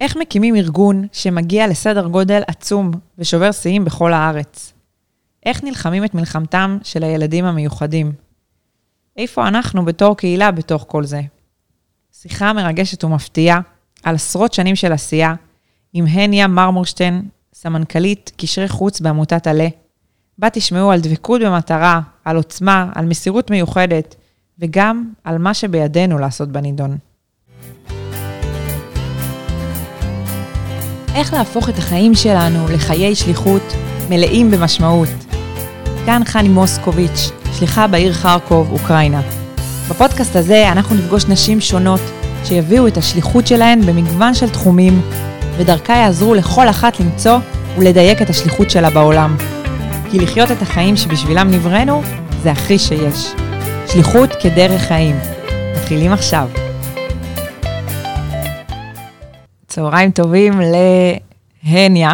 איך מקימים ארגון שמגיע לסדר גודל עצום ושובר שיאים בכל הארץ? איך נלחמים את מלחמתם של הילדים המיוחדים? איפה אנחנו בתור קהילה בתוך כל זה? שיחה מרגשת ומפתיעה על עשרות שנים של עשייה עם הניה מרמורשטיין, סמנכ"לית קשרי חוץ בעמותת עלה, בה תשמעו על דבקות במטרה, על עוצמה, על מסירות מיוחדת, וגם על מה שבידינו לעשות בנידון. איך להפוך את החיים שלנו לחיי שליחות מלאים במשמעות. כאן חני מוסקוביץ', שליחה בעיר חרקוב, אוקראינה. בפודקאסט הזה אנחנו נפגוש נשים שונות שיביאו את השליחות שלהן במגוון של תחומים, ודרכה יעזרו לכל אחת למצוא ולדייק את השליחות שלה בעולם. כי לחיות את החיים שבשבילם נבראנו, זה הכי שיש. שליחות כדרך חיים. מתחילים עכשיו. צהריים טובים להניה,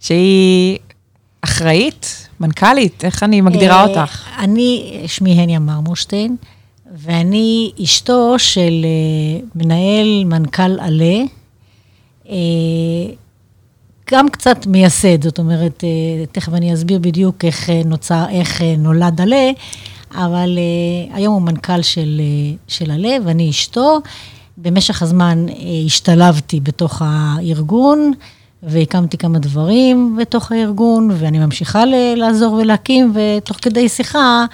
שהיא אחראית, מנכ"לית, איך אני מגדירה אה, אותך? אני, שמי הניה מרמורשטיין, ואני אשתו של אה, מנהל מנכ"ל עלה, אה, גם קצת מייסד, זאת אומרת, תכף אני אסביר בדיוק איך, נוצר, איך נולד עלה, אבל היום הוא מנכ"ל של, של עלה ואני אשתו. במשך הזמן השתלבתי בתוך הארגון. והקמתי כמה דברים בתוך הארגון, ואני ממשיכה ל- לעזור ולהקים, ותוך כדי שיחה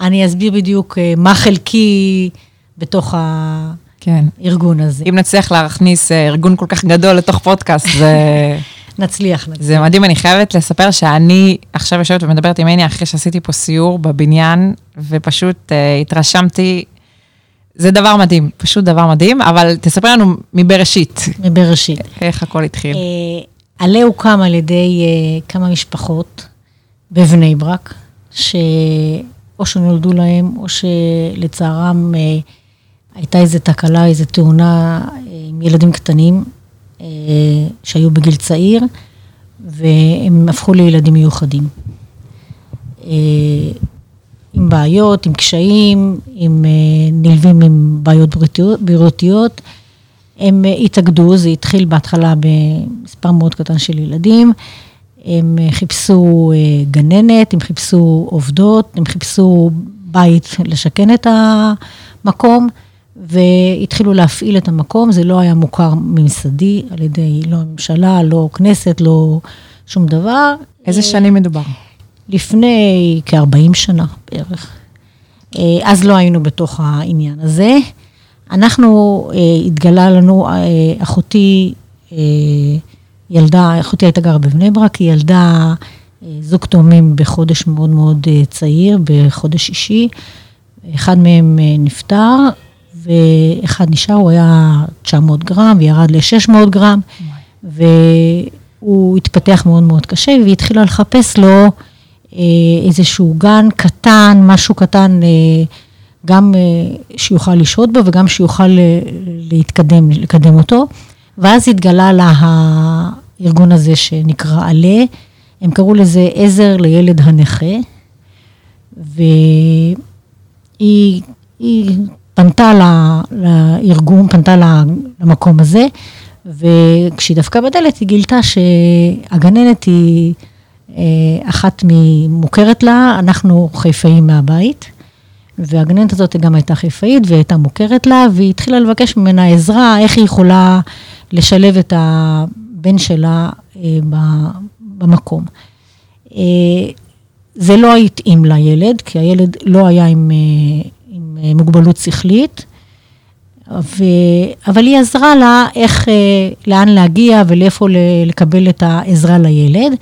אני אסביר בדיוק אה, מה חלקי בתוך כן. הארגון הזה. אם נצליח להכניס אה, ארגון כל כך גדול לתוך פודקאסט, זה... נצליח, נצליח. זה מדהים, אני חייבת לספר שאני עכשיו יושבת ומדברת עם עיני אחרי שעשיתי פה סיור בבניין, ופשוט uh, התרשמתי זה דבר מדהים, פשוט דבר מדהים, אבל תספר לנו מבראשית. מבראשית. איך הכל התחיל. אה, עלה הוקם על ידי אה, כמה משפחות בבני ברק, שאו שנולדו להם, או שלצערם אה, הייתה איזו תקלה, איזו תאונה עם ילדים קטנים, שהיו בגיל צעיר, והם הפכו לילדים מיוחדים. עם בעיות, עם קשיים, עם אה, נלווים עם בעיות בריאותיות. הם אה, התאגדו, זה התחיל בהתחלה במספר מאוד קטן של ילדים. הם אה, חיפשו גננת, הם חיפשו עובדות, הם חיפשו בית לשכן את המקום, והתחילו להפעיל את המקום. זה לא היה מוכר ממסדי על ידי לא הממשלה, לא כנסת, לא שום דבר. איזה שנים מדובר? לפני כ-40 שנה בערך. אה, אז לא היינו בתוך העניין הזה. אנחנו, אה, התגלה לנו, אה, אחותי ילדה, אחותי הייתה גרה בבני ברק, היא ילדה זוג תאומים בחודש מאוד מאוד צעיר, בחודש אישי. אחד מהם נפטר, ואחד נשאר, הוא היה 900 גרם, וירד ל-600 גרם, והוא התפתח מאוד מאוד קשה, והיא התחילה לחפש לו איזשהו גן קטן, משהו קטן, אה, גם אה, שיוכל לשהות בו וגם שיוכל להתקדם, לקדם אותו. ואז התגלה לה הארגון הזה שנקרא עלה, הם קראו לזה עזר לילד הנכה, והיא פנתה לארגון, פנתה למקום הזה, וכשהיא דפקה בדלת היא גילתה שהגננת היא אה, אחת ממוכרת לה, אנחנו חיפאים מהבית, והגננת הזאת גם הייתה חיפאית והייתה מוכרת לה, והיא התחילה לבקש ממנה עזרה, איך היא יכולה לשלב את הבן שלה אה, במקום. אה, זה לא התאים לילד, כי הילד לא היה עם, עם מוגבלות שכלית, ו... אבל היא עזרה לה איך, לאן להגיע ולאיפה לקבל את העזרה לילד.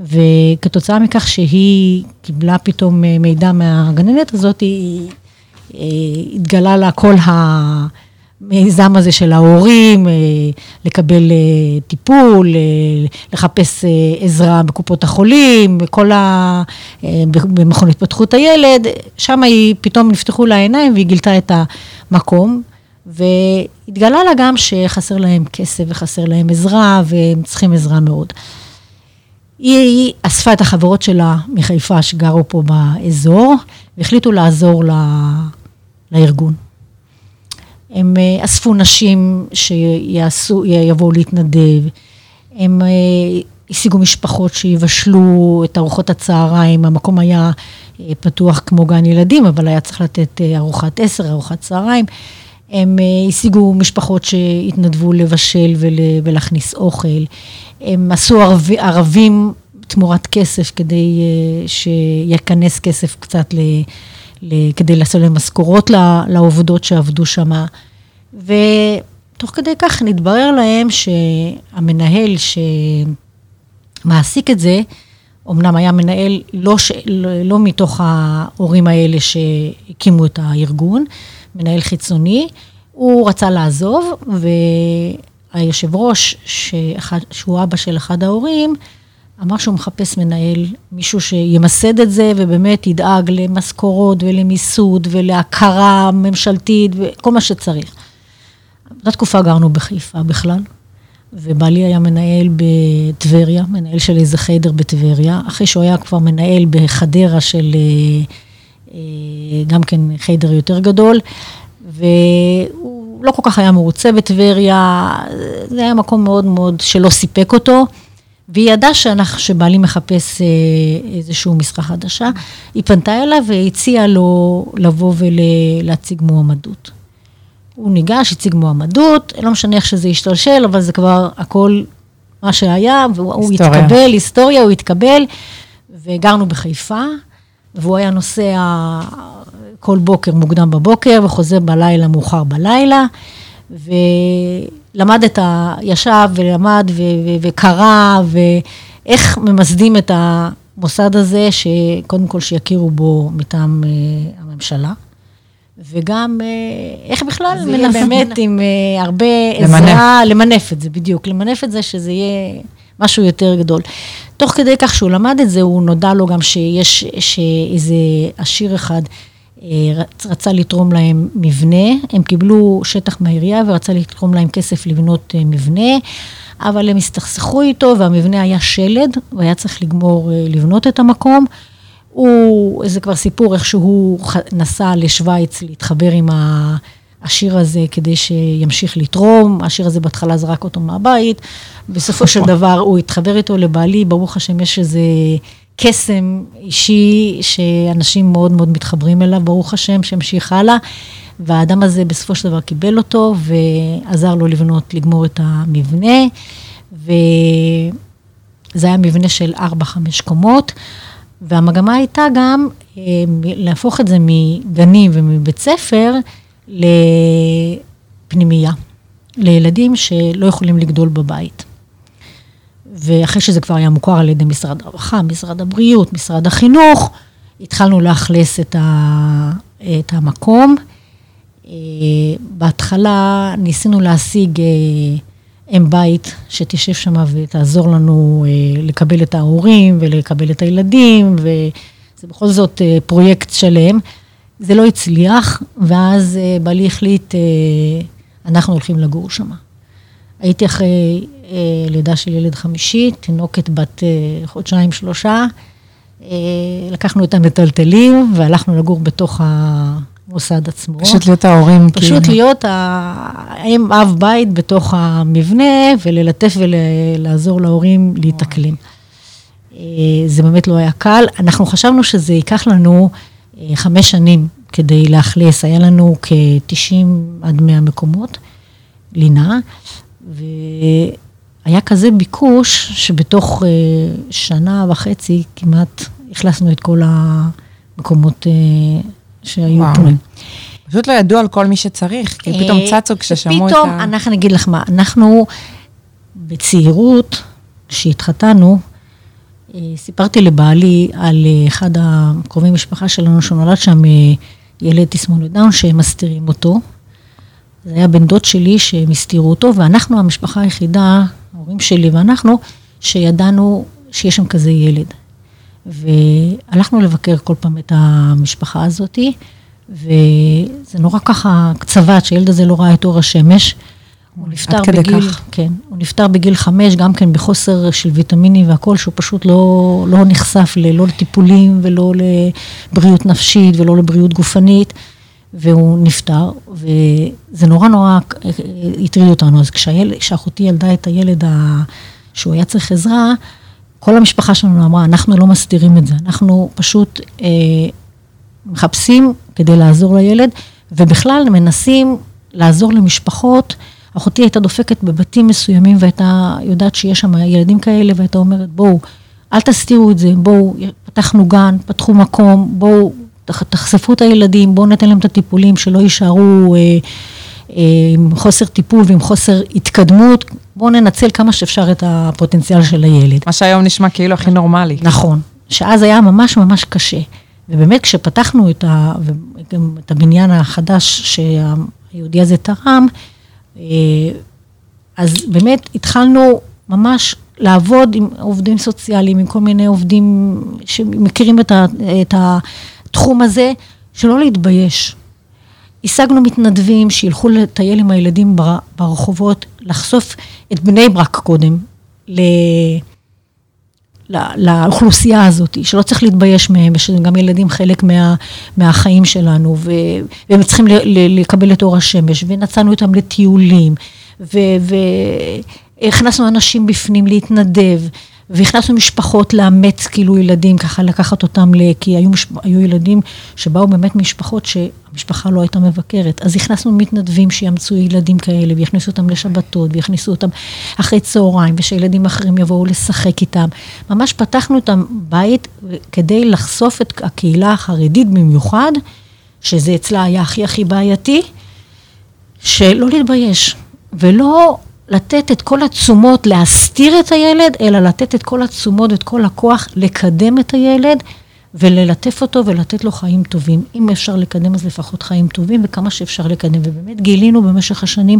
וכתוצאה מכך שהיא קיבלה פתאום אה, מידע מהגננת הזאת, היא אה, התגלה לה כל המיזם הזה של ההורים, אה, לקבל טיפול, לחפש עזרה בקופות החולים, בכל ה... במכון התפתחות הילד, שם היא, פתאום נפתחו לה העיניים והיא גילתה את המקום. והתגלה לה גם שחסר להם כסף וחסר להם עזרה, והם צריכים עזרה מאוד. היא, אספה את החברות שלה מחיפה שגרו פה באזור, והחליטו לעזור ל, לארגון. הם אה, אספו נשים שיבואו להתנדב, הם אה, השיגו משפחות שיבשלו את ארוחות הצהריים, המקום היה פתוח כמו גן ילדים, אבל היה צריך לתת ארוחת עשר, ארוחת צהריים. הם השיגו משפחות שהתנדבו לבשל ולהכניס אוכל. הם עשו ערב, ערבים תמורת כסף כדי שייכנס כסף קצת ל... כדי לעשות להם משכורות לעובדות שעבדו שם. ותוך כדי כך נתברר להם שהמנהל שמעסיק את זה, אמנם היה מנהל לא, ש... לא מתוך ההורים האלה שהקימו את הארגון, מנהל חיצוני, הוא רצה לעזוב, והיושב ראש, שאחד, שהוא אבא של אחד ההורים, אמר שהוא מחפש מנהל, מישהו שימסד את זה ובאמת ידאג למשכורות ולמיסוד ולהכרה ממשלתית וכל מה שצריך. באותה תקופה גרנו בחיפה בכלל, ובעלי היה מנהל בטבריה, מנהל של איזה חדר בטבריה, אחרי שהוא היה כבר מנהל בחדרה של אה, אה, גם כן חדר יותר גדול, והוא לא כל כך היה מרוצה בטבריה, זה היה מקום מאוד מאוד שלא סיפק אותו. והיא ידעה שאנחנו, שבעלי מחפש אה, איזושהי משרה חדשה, היא פנתה אליו והציעה לו לבוא ולהציג מועמדות. הוא ניגש, הציג מועמדות, לא משנה איך שזה השתלשל, אבל זה כבר הכל מה שהיה, והוא התקבל, היסטוריה, הוא התקבל, וגרנו בחיפה, והוא היה נוסע כל בוקר מוקדם בבוקר, וחוזר בלילה מאוחר בלילה, ו... למד את ה... ישב ולמד ו... ו... וקרא, ואיך ממסדים את המוסד הזה, שקודם כל שיכירו בו מטעם uh, הממשלה. וגם uh, איך בכלל מנפנף עם uh, הרבה עזרה, למנף את זה, בדיוק, למנף את זה שזה יהיה משהו יותר גדול. תוך כדי כך שהוא למד את זה, הוא נודע לו גם שיש איזה עשיר אחד אה, רצה לתרום להם מבנה, הם קיבלו שטח מהעירייה ורצה לתרום להם כסף לבנות אה, מבנה, אבל הם הסתכסכו איתו והמבנה היה שלד, והיה צריך לגמור אה, לבנות את המקום. הוא, זה כבר סיפור איך שהוא נסע לשוויץ להתחבר עם השיר הזה כדי שימשיך לתרום, השיר הזה בהתחלה זרק אותו מהבית, בסופו של. דבר הוא התחבר איתו לבעלי, ברוך השם יש איזה קסם אישי שאנשים מאוד מאוד מתחברים אליו, ברוך השם, שהמשיך הלאה. והאדם הזה בסופו של דבר קיבל אותו ועזר לו לבנות, לגמור את המבנה. וזה היה מבנה של 4-5 קומות, והמגמה הייתה גם אה, להפוך את זה מגנים ומבית ספר לפנימייה, לילדים שלא יכולים לגדול בבית. ואחרי שזה כבר היה מוכר על ידי משרד הרווחה, משרד הבריאות, משרד החינוך, התחלנו לאכלס את, ה, את המקום. אה, בהתחלה ניסינו להשיג אה, אם בית שתשב שם ותעזור לנו אה, לקבל את ההורים ולקבל את הילדים, וזה בכל זאת פרויקט שלם. זה לא הצליח, ואז בעלי החליט, אנחנו הולכים לגור שם. הייתי אחרי אה, לידה של ילד חמישי, תינוקת בת אה, חודשיים, שלושה. אה, לקחנו את המטלטלים והלכנו לגור בתוך המוסד עצמו. פשוט להיות ההורים. פשוט כאילו. להיות האם אב בית בתוך המבנה וללטף ולעזור להורים להתאקלם. זה באמת לא היה קל. אנחנו חשבנו שזה ייקח לנו חמש שנים כדי לאכלס, היה לנו כ-90 עד 100 מקומות לינה. והיה כזה ביקוש, שבתוך uh, שנה וחצי כמעט אכלסנו את כל המקומות uh, שהיו פנויים. פשוט לא ידעו על כל מי שצריך, כי פתאום אה, צצו כששמעו את ה... פתאום, אנחנו נגיד לך מה, אנחנו בצעירות, כשהתחתנו, סיפרתי לבעלי על אחד הקרובי משפחה שלנו, שנולד שם ילד תסמונת דאון, שהם מסתירים אותו. זה היה בן דוד שלי שהם הסתירו אותו, ואנחנו המשפחה היחידה, ההורים שלי ואנחנו, שידענו שיש שם כזה ילד. והלכנו לבקר כל פעם את המשפחה הזאתי, וזה נורא ככה קצבת, שהילד הזה לא ראה את אור השמש. הוא נפטר בגיל, כך. כן, הוא נפטר בגיל חמש, גם כן בחוסר של ויטמינים והכול, שהוא פשוט לא, לא נחשף לא לטיפולים ולא לבריאות נפשית ולא לבריאות גופנית. והוא נפטר, וזה נורא נורא הטריד אותנו. אז כשאחותי ילדה את הילד ה... שהוא היה צריך עזרה, כל המשפחה שלנו אמרה, אנחנו לא מסתירים את זה, אנחנו פשוט אה, מחפשים כדי לעזור לילד, ובכלל מנסים לעזור למשפחות. אחותי הייתה דופקת בבתים מסוימים והייתה יודעת שיש שם ילדים כאלה, והייתה אומרת, בואו, אל תסתירו את זה, בואו, פתחנו גן, פתחו מקום, בואו, תחשפו את הילדים, בואו ניתן להם את הטיפולים, שלא יישארו אה, אה, עם חוסר טיפול ועם חוסר התקדמות. בואו ננצל כמה שאפשר את הפוטנציאל של הילד. מה שהיום נשמע כאילו הכי נורמלי. נכון, שאז היה ממש ממש קשה. ובאמת כשפתחנו את, ה, את הבניין החדש שהיהודי הזה תרם, אה, אז באמת התחלנו ממש לעבוד עם עובדים סוציאליים, עם כל מיני עובדים שמכירים את, ה, את התחום הזה, שלא להתבייש. השגנו מתנדבים שילכו לטייל עם הילדים ברחובות, לחשוף את בני ברק קודם, ל... לאוכלוסייה הזאת, שלא צריך להתבייש מהם, ושגם ילדים חלק מה, מהחיים שלנו, ו, והם צריכים ל, ל, לקבל את אור השמש, ונצאנו איתם לטיולים, והכנסנו אנשים בפנים להתנדב, והכנסנו משפחות לאמץ כאילו ילדים, ככה לקחת אותם, כי היו, היו ילדים שבאו באמת ממשפחות שהמשפחה לא הייתה מבקרת. אז הכנסנו מתנדבים שיאמצו ילדים כאלה, ויכניסו אותם לשבתות, ויכניסו אותם אחרי צהריים, ושילדים אחרים יבואו לשחק איתם. ממש פתחנו אותם בית כדי לחשוף את הקהילה החרדית במיוחד, שזה אצלה היה הכי הכי בעייתי, שלא להתבייש, ולא לתת את כל התשומות להסתיר את הילד, אלא לתת את כל התשומות ואת כל הכוח לקדם את הילד וללטף אותו ולתת לו חיים טובים. אם אפשר לקדם, אז לפחות חיים טובים, וכמה שאפשר לקדם. ובאמת גילינו במשך השנים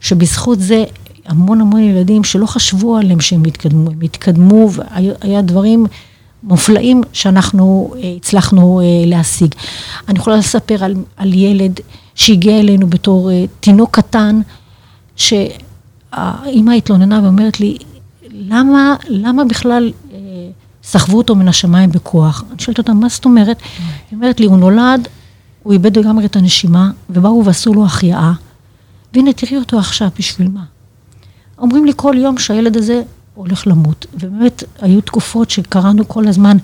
שבזכות זה המון המון ילדים שלא חשבו עליהם שהם יתקדמו, הם התקדמו, והיה דברים מופלאים שאנחנו אה, הצלחנו אה, להשיג. אני יכולה לספר על, על ילד שהגיע אלינו בתור אה, תינוק קטן, ש... האימא התלוננה ואומרת לי, למה, למה בכלל אה, סחבו אותו מן השמיים בכוח? אני שואלת אותה, מה זאת אומרת? היא אומרת לי, הוא נולד, הוא איבד לגמרי את הנשימה, ובאו ועשו לו החייאה, והנה תראי אותו עכשיו, בשביל מה? אומרים לי כל יום שהילד הזה הולך למות, ובאמת היו תקופות שקראנו כל הזמן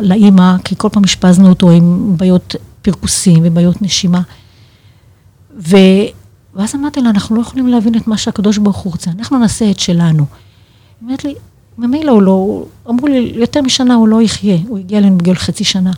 לאימא, כי כל פעם אשפזנו אותו עם בעיות פרכוסים ובעיות נשימה. ו... ואז אמרתי לה, אנחנו לא יכולים להבין את מה שהקדוש ברוך הוא רוצה, אנחנו נעשה את שלנו. היא אומרת לי, ממילא הוא לא, אמרו לי, יותר משנה הוא לא יחיה, הוא הגיע אלינו בגיל חצי שנה.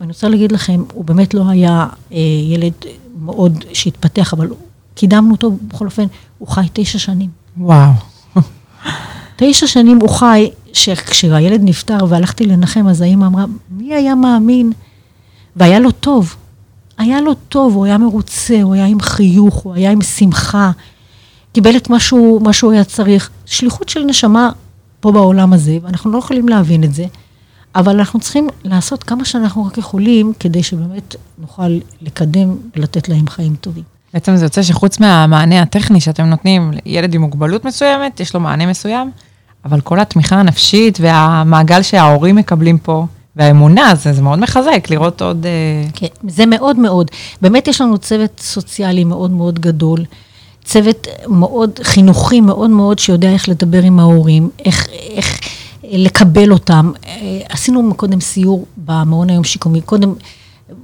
ואני רוצה להגיד לכם, הוא באמת לא היה אה, ילד מאוד שהתפתח, אבל קידמנו אותו, בכל אופן, הוא חי תשע שנים. וואו. תשע שנים הוא חי, שכשהילד נפטר והלכתי לנחם, אז האמא אמרה, מי היה מאמין? והיה לו טוב. היה לו טוב, הוא היה מרוצה, הוא היה עם חיוך, הוא היה עם שמחה, קיבל את מה שהוא, היה צריך. שליחות של נשמה פה בעולם הזה, ואנחנו לא יכולים להבין את זה, אבל אנחנו צריכים לעשות כמה שאנחנו רק יכולים, כדי שבאמת נוכל לקדם ולתת להם חיים טובים. בעצם זה יוצא שחוץ מהמענה הטכני שאתם נותנים לילד עם מוגבלות מסוימת, יש לו מענה מסוים, אבל כל התמיכה הנפשית והמעגל שההורים מקבלים פה, והאמונה, זה, זה מאוד מחזק לראות עוד... אה, כן, זה מאוד מאוד. באמת יש לנו צוות סוציאלי מאוד מאוד גדול. צוות מאוד חינוכי מאוד מאוד שיודע איך לדבר עם ההורים, איך, איך לקבל אותם. אה, עשינו קודם סיור במעון היום שיקומי. קודם,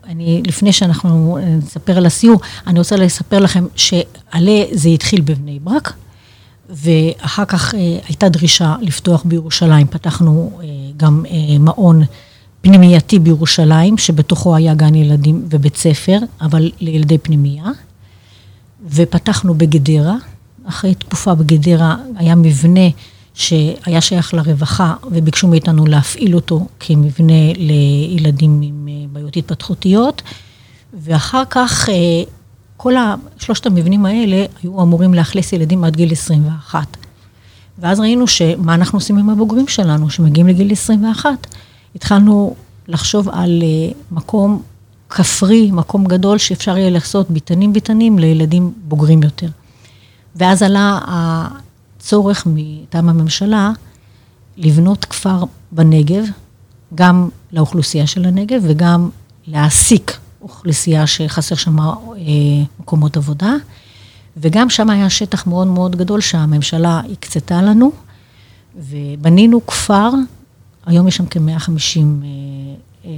אני, לפני שאנחנו נספר על הסיור, אני רוצה לספר לכם שעלה זה התחיל בבני ברק, ואחר כך אה, הייתה דרישה לפתוח בירושלים. פתחנו גם מעון פנימייתי בירושלים, שבתוכו היה גן ילדים ובית ספר, אבל לילדי פנימייה. ופתחנו בגדרה. אחרי תקופה בגדרה היה מבנה שהיה שייך לרווחה, וביקשו מאיתנו להפעיל אותו כמבנה לילדים עם אה, בעיות התפתחותיות. ואחר כך, אה, כל שלושת המבנים האלה היו אמורים לאכלס ילדים עד גיל 21. ואז ראינו שמה אנחנו עושים עם הבוגרים שלנו, שמגיעים לגיל 21. התחלנו לחשוב על אה, מקום כפרי, מקום גדול, שאפשר יהיה לעשות ביתנים ביתנים לילדים בוגרים יותר. ואז עלה הצורך מטעם הממשלה לבנות כפר בנגב, גם לאוכלוסייה של הנגב וגם להעסיק אוכלוסייה שחסר שם אה, מקומות עבודה. וגם שם היה שטח מאוד מאוד גדול שהממשלה הקצתה לנו, ובנינו כפר, היום יש שם כ-150 אה,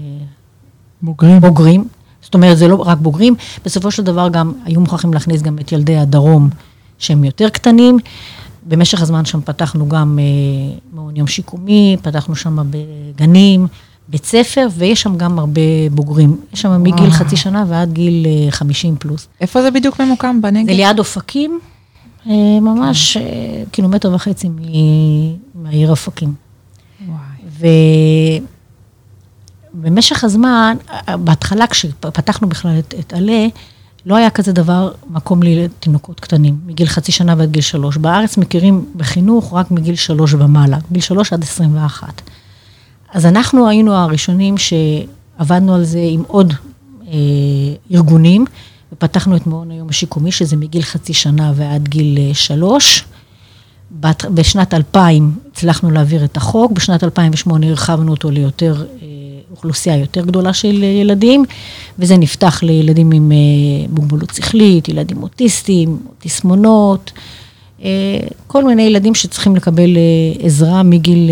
בוגרים. בוגרים. זאת אומרת, זה לא רק בוגרים, בסופו של דבר גם היו מוכרחים להכניס גם את ילדי הדרום, שהם יותר קטנים. במשך הזמן שם פתחנו גם אה, מעון יום שיקומי, פתחנו שם בגנים, בית ספר, ויש שם גם הרבה בוגרים. יש שם מגיל חצי שנה ועד גיל 50 אה, פלוס. איפה זה בדיוק ממוקם? בנגב? זה ליד אופקים, אה, ממש קילומטר וחצי מהעיר אופקים. ובמשך הזמן, בהתחלה כשפתחנו בכלל את, את עלה, לא היה כזה דבר, מקום לתינוקות קטנים, מגיל חצי שנה ועד גיל שלוש. בארץ מכירים בחינוך רק מגיל שלוש ומעלה, גיל שלוש עד עשרים ואחת. אז אנחנו היינו הראשונים שעבדנו על זה עם עוד אה, ארגונים, ופתחנו את מעון היום השיקומי, שזה מגיל חצי שנה ועד גיל אה, שלוש. בשנת 2000 הצלחנו להעביר את החוק, בשנת 2008 הרחבנו אותו ליותר אה, אוכלוסייה יותר גדולה של ילדים, וזה נפתח לילדים עם אה, מוגבלות שכלית, ילדים אוטיסטים, תסמונות, אה, כל מיני ילדים שצריכים לקבל אה, עזרה מגיל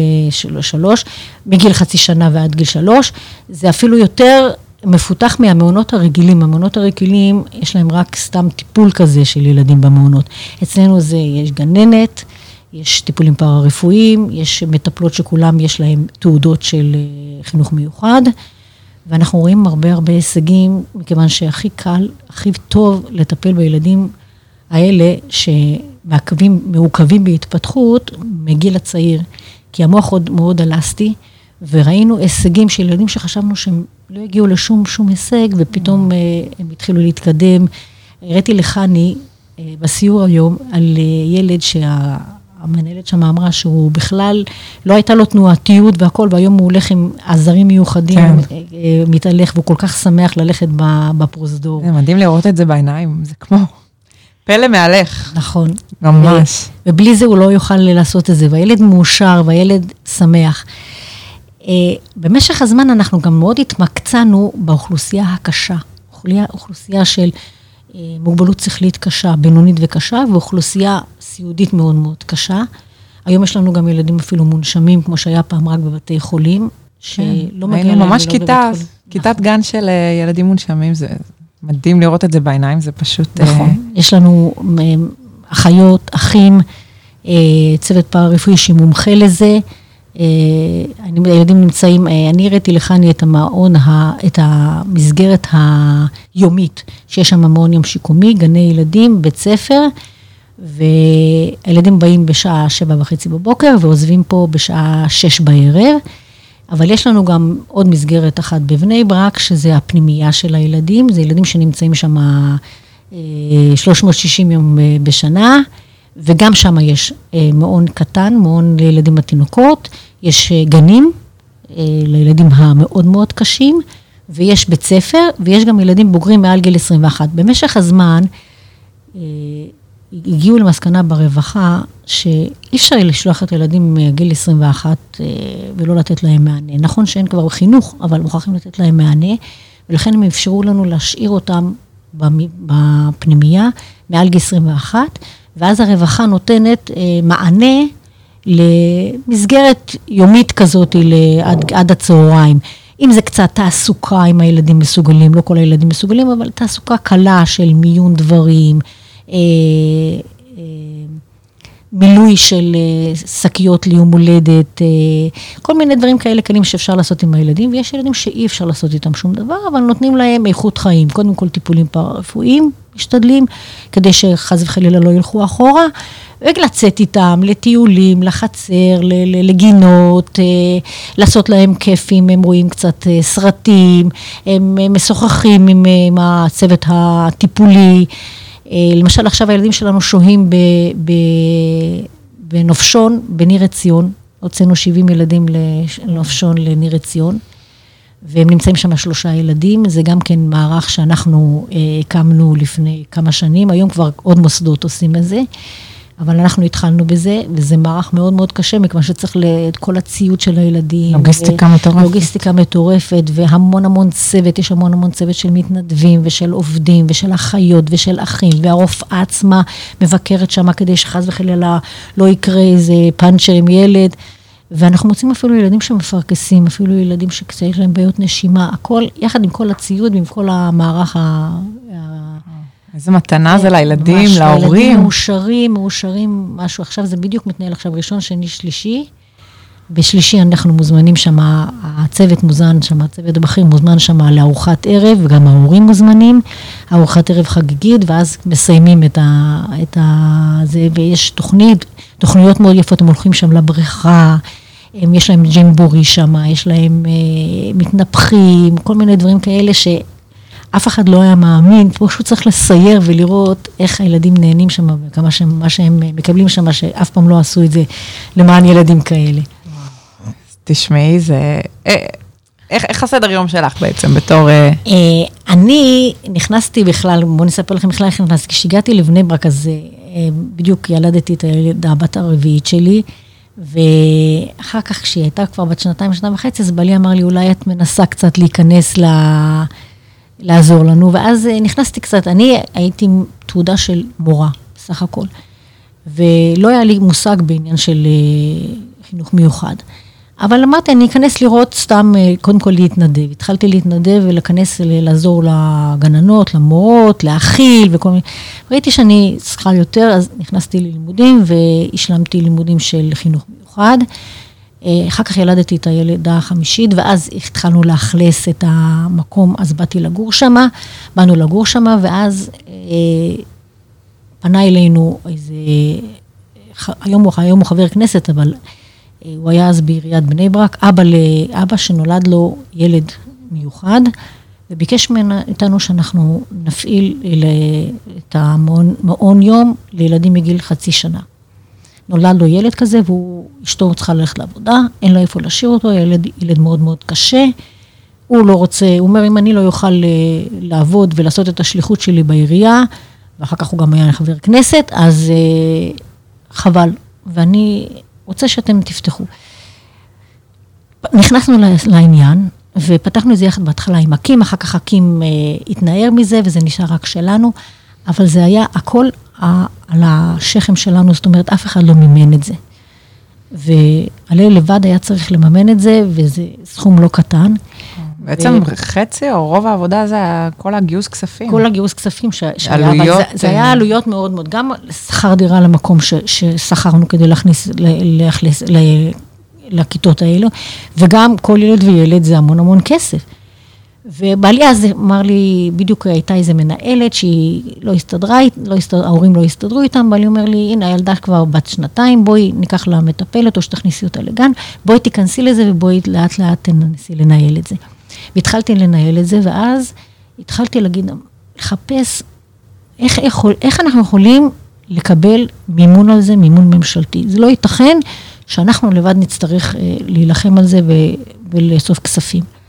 שלוש, מגיל חצי שנה ועד גיל שלוש. זה אפילו יותר מפותח מהמעונות הרגילים. המעונות הרגילים, יש להם רק סתם טיפול כזה של ילדים במעונות. אצלנו זה, יש גננת, יש טיפולים פארה-רפואיים, יש מטפלות שכולם יש להם תעודות של חינוך מיוחד, ואנחנו רואים הרבה הרבה הישגים, מכיוון שהכי קל, הכי טוב לטפל בילדים האלה שמעכבים, מעוכבים בהתפתחות מגיל הצעיר, כי המוח עוד מאוד אלסטי, וראינו הישגים של ילדים שחשבנו שהם לא הגיעו לשום שום הישג, ופתאום אה, הם התחילו להתקדם. הראיתי לחני אה, בסיור היום על אה, ילד שה... המנהלת שם אמרה שהוא בכלל, לא הייתה לו תנועתיות והכל, והיום הוא הולך עם עזרים מיוחדים, כן. אה, מתהלך, והוא כל כך שמח ללכת בפרוזדור. זה מדהים לראות את זה בעיניים, זה כמו פלא מהלך. נכון. ממש. ובלי זה הוא לא יוכל לעשות את זה, והילד מאושר והילד שמח. אה, במשך הזמן אנחנו גם מאוד התמקצענו באוכלוסייה הקשה, אוכלוסייה של מוגבלות שכלית קשה, בינונית וקשה, ואוכלוסייה סיעודית מאוד מאוד קשה. היום יש לנו גם ילדים אפילו מונשמים, כמו שהיה פעם רק בבתי חולים, שלא כן. מגיע להם ממש כיתה, כיתת נכון. גן של אה, ילדים מונשמים, זה מדהים לראות את זה בעיניים, זה פשוט... אה, נכון. יש לנו אה, אחיות, אחים, צוות פארה-רפואי שמומחה לזה. הילדים נמצאים, אני הראיתי לכאן את המעון, את המסגרת היומית, שיש שם מעון יום שיקומי, גני ילדים, בית ספר. והילדים באים בשעה שבע וחצי בבוקר ועוזבים פה בשעה שש בערב. אבל יש לנו גם עוד מסגרת אחת בבני ברק, שזה הפנימייה של הילדים, זה ילדים שנמצאים שם 360 אה, יום אה, בשנה, וגם שם יש אה, מעון קטן, מעון לילדים התינוקות, יש גנים לילדים המאוד מאוד קשים, ויש בית ספר, ויש גם ילדים בוגרים מעל גיל 21. במשך הזמן, הגיעו למסקנה ברווחה שאי אפשר לשלוח את הילדים מגיל 21 אה, ולא לתת להם מענה. נכון שאין כבר חינוך, אבל מוכרחים לתת להם מענה, ולכן הם אפשרו לנו להשאיר אותם בפנימייה מעל גיל 21, ואז הרווחה נותנת אה, מענה למסגרת יומית כזאת עד, עד הצהריים. אם זה קצת תעסוקה, אם הילדים מסוגלים, לא כל הילדים מסוגלים, אבל תעסוקה קלה של מיון דברים. אה, אה, מילוי של אה, שקיות ליום הולדת, כל מיני דברים כאלה קלים שאפשר לעשות עם הילדים, ויש ילדים שאי אפשר לעשות איתם שום דבר, אבל נותנים להם איכות חיים. קודם כל טיפולים פארה-רפואיים, משתדלים, כדי שחס וחלילה לא ילכו אחורה, ולצאת איתם לטיולים, לחצר, לגינות, לעשות להם כיפים, הם רואים קצת סרטים, הם משוחחים עם הצוות הטיפולי. אה, למשל, עכשיו הילדים שלנו שוהים בנופשון, בניר עציון. הוצאנו 70 ילדים לנופשון לניר עציון, והם נמצאים שם שלושה ילדים. זה גם כן מערך שאנחנו אה, הקמנו לפני כמה שנים, היום כבר עוד מוסדות עושים את זה. אבל אנחנו התחלנו בזה, וזה מערך מאוד מאוד קשה, מכיוון שצריך את כל הציוד של הילדים. לוגיסטיקה מטורפת. לוגיסטיקה מטורפת, והמון המון צוות, יש המון המון צוות של מתנדבים, ושל עובדים, ושל אחיות, ושל אחים, והרופאה עצמה מבקרת שם כדי שחס וחלילה לא יקרה איזה פאנצ'ר עם ילד. ואנחנו מוצאים אפילו ילדים שמפרכסים, אפילו ילדים שיש להם בעיות נשימה, הכל, יחד עם כל הציוד ועם כל המערך ה... איזה מתנה זה לילדים, ממש, הילדים להורים. מאושרים, מאושרים, משהו. עכשיו זה בדיוק מתנהל עכשיו ראשון, שני, שלישי. בשלישי אנחנו מוזמנים שם, הצוות מוזמן שם, הצוות הבכיר מוזמן שם לארוחת ערב, וגם ההורים מוזמנים. ארוחת ערב חגיגית, ואז מסיימים את ה... את ה זה, ויש תוכנית, תוכניות מאוד יפות, הם הולכים שם לבריכה, הם, יש להם ג'ימבורי שם, יש להם אה, מתנפחים, כל מיני דברים כאלה ש... אף אחד לא היה מאמין, פשוט צריך לסייר ולראות איך הילדים נהנים שם, וכמה שהם, מה שהם מקבלים שם, שאף פעם לא עשו את זה למען ילדים כאלה. תשמעי, זה... אה, איך, איך הסדר יום שלך בעצם, בתור... אה, אה, אני נכנסתי בכלל, בואו נספר לכם בכלל איך נכנסתי, כשהגעתי לבני ברק, אז בדיוק ילדתי את הילדה הבת הרביעית שלי, ואחר כך, כשהיא הייתה כבר בת שנתיים, שנתיים וחצי, אז בעלי אמר לי, אולי את מנסה קצת להיכנס ל... לעזור לנו, ואז אה, נכנסתי קצת, אני הייתי עם תעודה של מורה, בסך הכל, ולא היה לי מושג בעניין של אה, חינוך מיוחד. אבל אמרתי, אני אכנס לראות סתם, אה, קודם כל להתנדב. התחלתי להתנדב ולהיכנס, לעזור לגננות, למורות, להכיל וכל מיני. ראיתי שאני צריכה יותר, אז נכנסתי ללימודים והשלמתי לימודים של חינוך מיוחד. אה, אחר כך ילדתי את הילדה החמישית, ואז התחלנו לאכלס את המקום, אז באתי לגור שמה, באנו לגור שמה, ואז אה, פנה אלינו איזה, היום הוא, היום הוא חבר כנסת, אבל אה, הוא היה אז בעיריית בני ברק, אבא לאבא שנולד לו ילד מיוחד, וביקש ממנה, איתנו שאנחנו נפעיל את המעון מעון יום לילדים מגיל חצי שנה. נולד לו ילד כזה, והוא, אשתו צריכה ללכת לעבודה, אין לו איפה להשאיר אותו, ילד, ילד מאוד מאוד קשה. הוא לא רוצה, הוא אומר, אם אני לא אוכל אה, לעבוד ולעשות את השליחות שלי בעירייה, ואחר כך הוא גם היה חבר כנסת, אז אה, חבל. ואני רוצה שאתם תפתחו. נכנסנו לעניין, ופתחנו את זה יחד בהתחלה עם אקים, אחר כך אקים אה, התנער מזה, וזה נשאר רק שלנו, אבל זה היה הכל על השכם שלנו, זאת אומרת, אף אחד לא מימן את זה. ועלה לבד היה צריך לממן את זה, וזה סכום לא קטן. בעצם חצי או רוב העבודה זה כל הגיוס כספים. כל הגיוס כספים ש- שהיה, אבל עלויות, זה, זה היה אה, עלויות מאוד מאוד, גם שכר דירה למקום ש- ששכרנו כדי להכניס, להכניס ל- לכיתות האלו, וגם כל ילד וילד זה המון המון כסף. ובעלי אז אמר לי, בדיוק הייתה איזה מנהלת שהיא לא הסתדרה, לא הסתדר, ההורים לא הסתדרו איתם, בעלי אומר לי, הנה הילדה כבר בת שנתיים, בואי ניקח לה מטפלת או שתכניסי אותה לגן, בואי תיכנסי לזה ובואי לאט לאט תנסי לנהל את זה. והתחלתי לנהל את זה, ואז התחלתי להגיד, לחפש איך, יכול, איך אנחנו יכולים לקבל מימון על זה, מימון ממשלתי. זה לא ייתכן שאנחנו לבד נצטרך אה, להילחם על זה ו, ולאסוף כספים.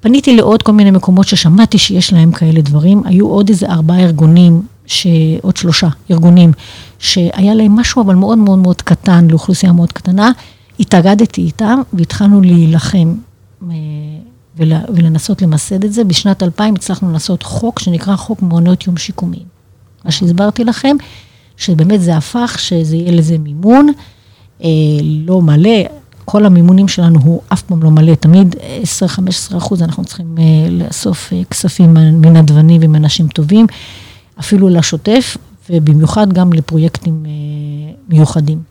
פניתי לעוד כל מיני מקומות ששמעתי שיש להם כאלה דברים. היו עוד איזה ארבעה ארגונים, ש... עוד שלושה ארגונים, שהיה להם משהו אבל מאוד מאוד מאוד קטן, לאוכלוסייה מאוד קטנה. התאגדתי איתם והתחלנו להילחם אה, ול... ולנסות למסד את זה. בשנת 2000 הצלחנו לעשות חוק שנקרא חוק מעונות יום שיקומיים. מה שהסברתי לכם, שבאמת זה הפך, שזה יהיה לזה מימון, אה, לא מלא, כל המימונים שלנו הוא אף פעם לא מלא, תמיד 10-15 אחוז אנחנו צריכים אה, לאסוף אה, כספים מנדבנים ומאנשים טובים, אפילו לשוטף, ובמיוחד גם לפרויקטים אה, מיוחדים.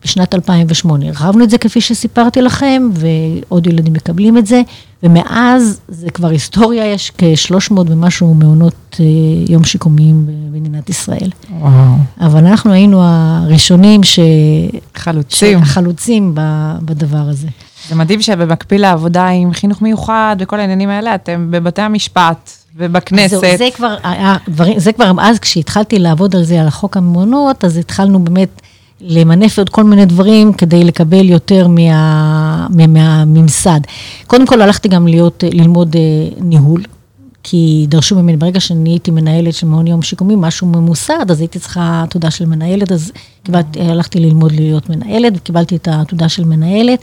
ובשנת 2008 הרחבנו את זה כפי שסיפרתי לכם, ועוד ילדים מקבלים את זה, ומאז זה כבר היסטוריה, יש כ-300 ומשהו מעונות אה, יום שיקומיים במדינת ישראל. וואו, אבל אנחנו היינו הראשונים ש... חלוצים. החלוצים ב- בדבר הזה. זה מדהים שבמקביל לעבודה עם חינוך מיוחד וכל העניינים האלה, אתם בבתי המשפט ובכנסת. זהו, זה כבר היה, דברים, זה כבר אז כשהתחלתי לעבוד על זה, על החוק המעונות, אז התחלנו באמת למנף עוד כל מיני דברים כדי לקבל יותר מה, מה, מהממסד. קודם כל הלכתי גם להיות, ללמוד אה, ניהול. כי דרשו ממני, ברגע שאני הייתי מנהלת של מעון יום שיקומי, משהו ממוסד, אז הייתי צריכה תעודה של מנהלת, אז קיבלתי, הלכתי ללמוד להיות מנהלת, וקיבלתי את התעודה של מנהלת.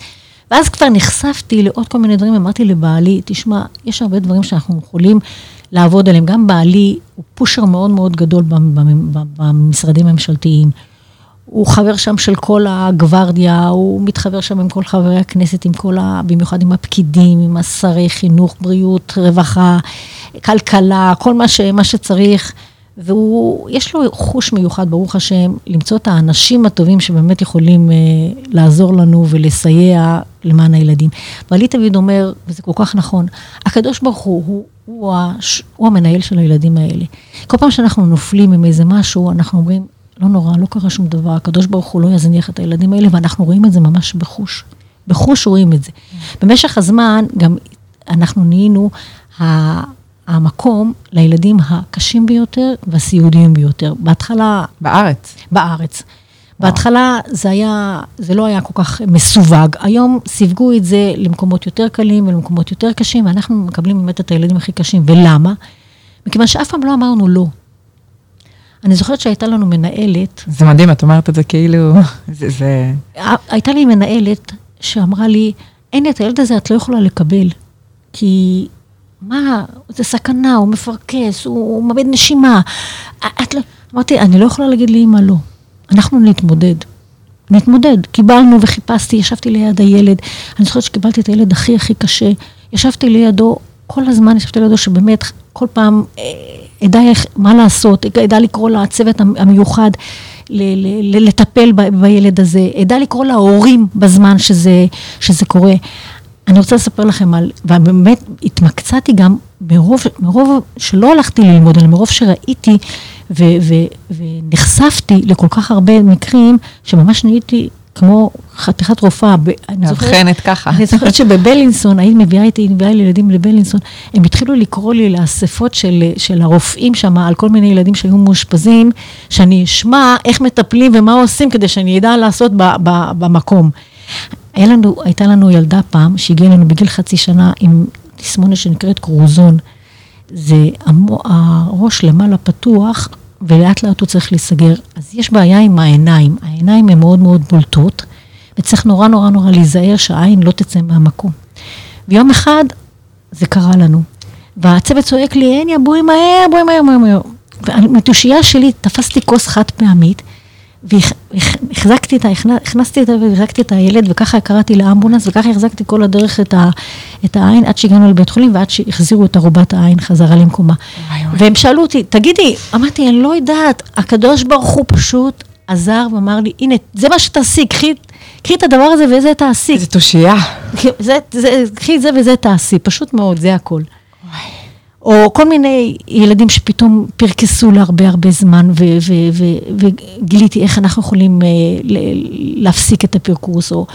ואז כבר נחשפתי לעוד כל מיני דברים, אמרתי לבעלי, תשמע, יש הרבה דברים שאנחנו יכולים לעבוד עליהם. גם בעלי הוא פושר מאוד מאוד גדול במשרדים הממשלתיים. הוא חבר שם של כל הגוורדיה, הוא מתחבר שם עם כל חברי הכנסת, עם כל ה... במיוחד עם הפקידים, עם השרי חינוך, בריאות, רווחה, כלכלה, כל מה, ש, מה שצריך. והוא, יש לו חוש מיוחד, ברוך השם, למצוא את האנשים הטובים שבאמת יכולים אה, לעזור לנו ולסייע למען הילדים. ואלי תמיד אומר, וזה כל כך נכון, הקדוש ברוך הוא, הוא, הוא, הש, הוא המנהל של הילדים האלה. כל פעם שאנחנו נופלים עם איזה משהו, אנחנו אומרים, לא נורא, לא קרה שום דבר, הקדוש ברוך הוא לא יזניח את הילדים האלה, ואנחנו רואים את זה ממש בחוש. בחוש רואים את זה. במשך הזמן, גם אנחנו נהיינו המקום לילדים הקשים ביותר והסיעודיים ביותר. בהתחלה... בארץ. בארץ. בהתחלה זה היה, זה לא היה כל כך מסווג. היום סיווגו את זה למקומות יותר קלים ולמקומות יותר קשים, ואנחנו מקבלים באמת את הילדים הכי קשים. ולמה? מכיוון שאף פעם לא אמרנו לא. אני זוכרת שהייתה לנו מנהלת... זה מדהים, את אומרת את זה כאילו... זה... זה... הייתה לי מנהלת שאמרה לי, אין את הילד הזה, את לא יכולה לקבל. כי מה, זה סכנה, הוא מפרכס, הוא, הוא מאבד נשימה. את לא... אמרתי, אני לא יכולה להגיד לאמא לא. אנחנו נתמודד. נתמודד. קיבלנו וחיפשתי, ישבתי ליד הילד. אני זוכרת שקיבלתי את הילד הכי הכי קשה. ישבתי לידו, כל הזמן ישבתי לידו, שבאמת כל פעם אה, אדע איך, מה לעשות, אדע לקרוא לצוות המיוחד. ל- ל- לטפל ב- בילד הזה, אדע לקרוא להורים בזמן שזה, שזה קורה. אני רוצה לספר לכם על, ובאמת התמקצעתי גם מרוב, מרוב שלא הלכתי ללמוד, אלא מרוב שראיתי ו, ו, ונחשפתי לכל כך הרבה מקרים, שממש נהייתי כמו חתיכת רופאה. מאבחנת ככה. אני זוכרת שבבלינסון, היית מביאה איתי, מביאה ילדים לבלינסון, הם התחילו לקרוא לי לאספות של, של הרופאים שם, על כל מיני ילדים שהיו מאושפזים, שאני אשמע איך מטפלים ומה עושים כדי שאני אדע לעשות ב, ב, במקום. היה לנו, הייתה לנו ילדה פעם, שהגיעה לנו בגיל חצי שנה עם תסמונת שנקראת קרוזון. זה הראש למעלה פתוח, ולאט לאט הוא צריך להיסגר. אז יש בעיה עם העיניים. העיניים הן מאוד מאוד בולטות, וצריך נורא נורא נורא להיזהר שהעין לא תצא מהמקום. ויום אחד זה קרה לנו, והצוות צועק לי, הני, בואי מהר, בואי מהר, מהר, מהר. ומתושייה שלי תפסתי כוס חד פעמית, והחזקתי את ה... הכנסתי את ה... והחזקתי את הילד, וככה קראתי לאמבולנס, וככה החזקתי כל הדרך את, ה, את העין, עד שהגענו לבית חולים, ועד שהחזירו את ערובת העין חזרה למקומה. והם שאלו אותי, תגידי, אמרתי, אני לא יודעת, הקדוש ברוך הוא פשוט עזר ואמר לי, הנה, זה מה שתעשי, קחי, קחי את הדבר הזה וזה תעשי. איזה תושייה. קחי את זה וזה תעשי, פשוט מאוד, זה הכל. או כל מיני ילדים שפתאום פרקסו להרבה הרבה זמן, וגיליתי איך אנחנו יכולים אה, להפסיק את הפרקוס, או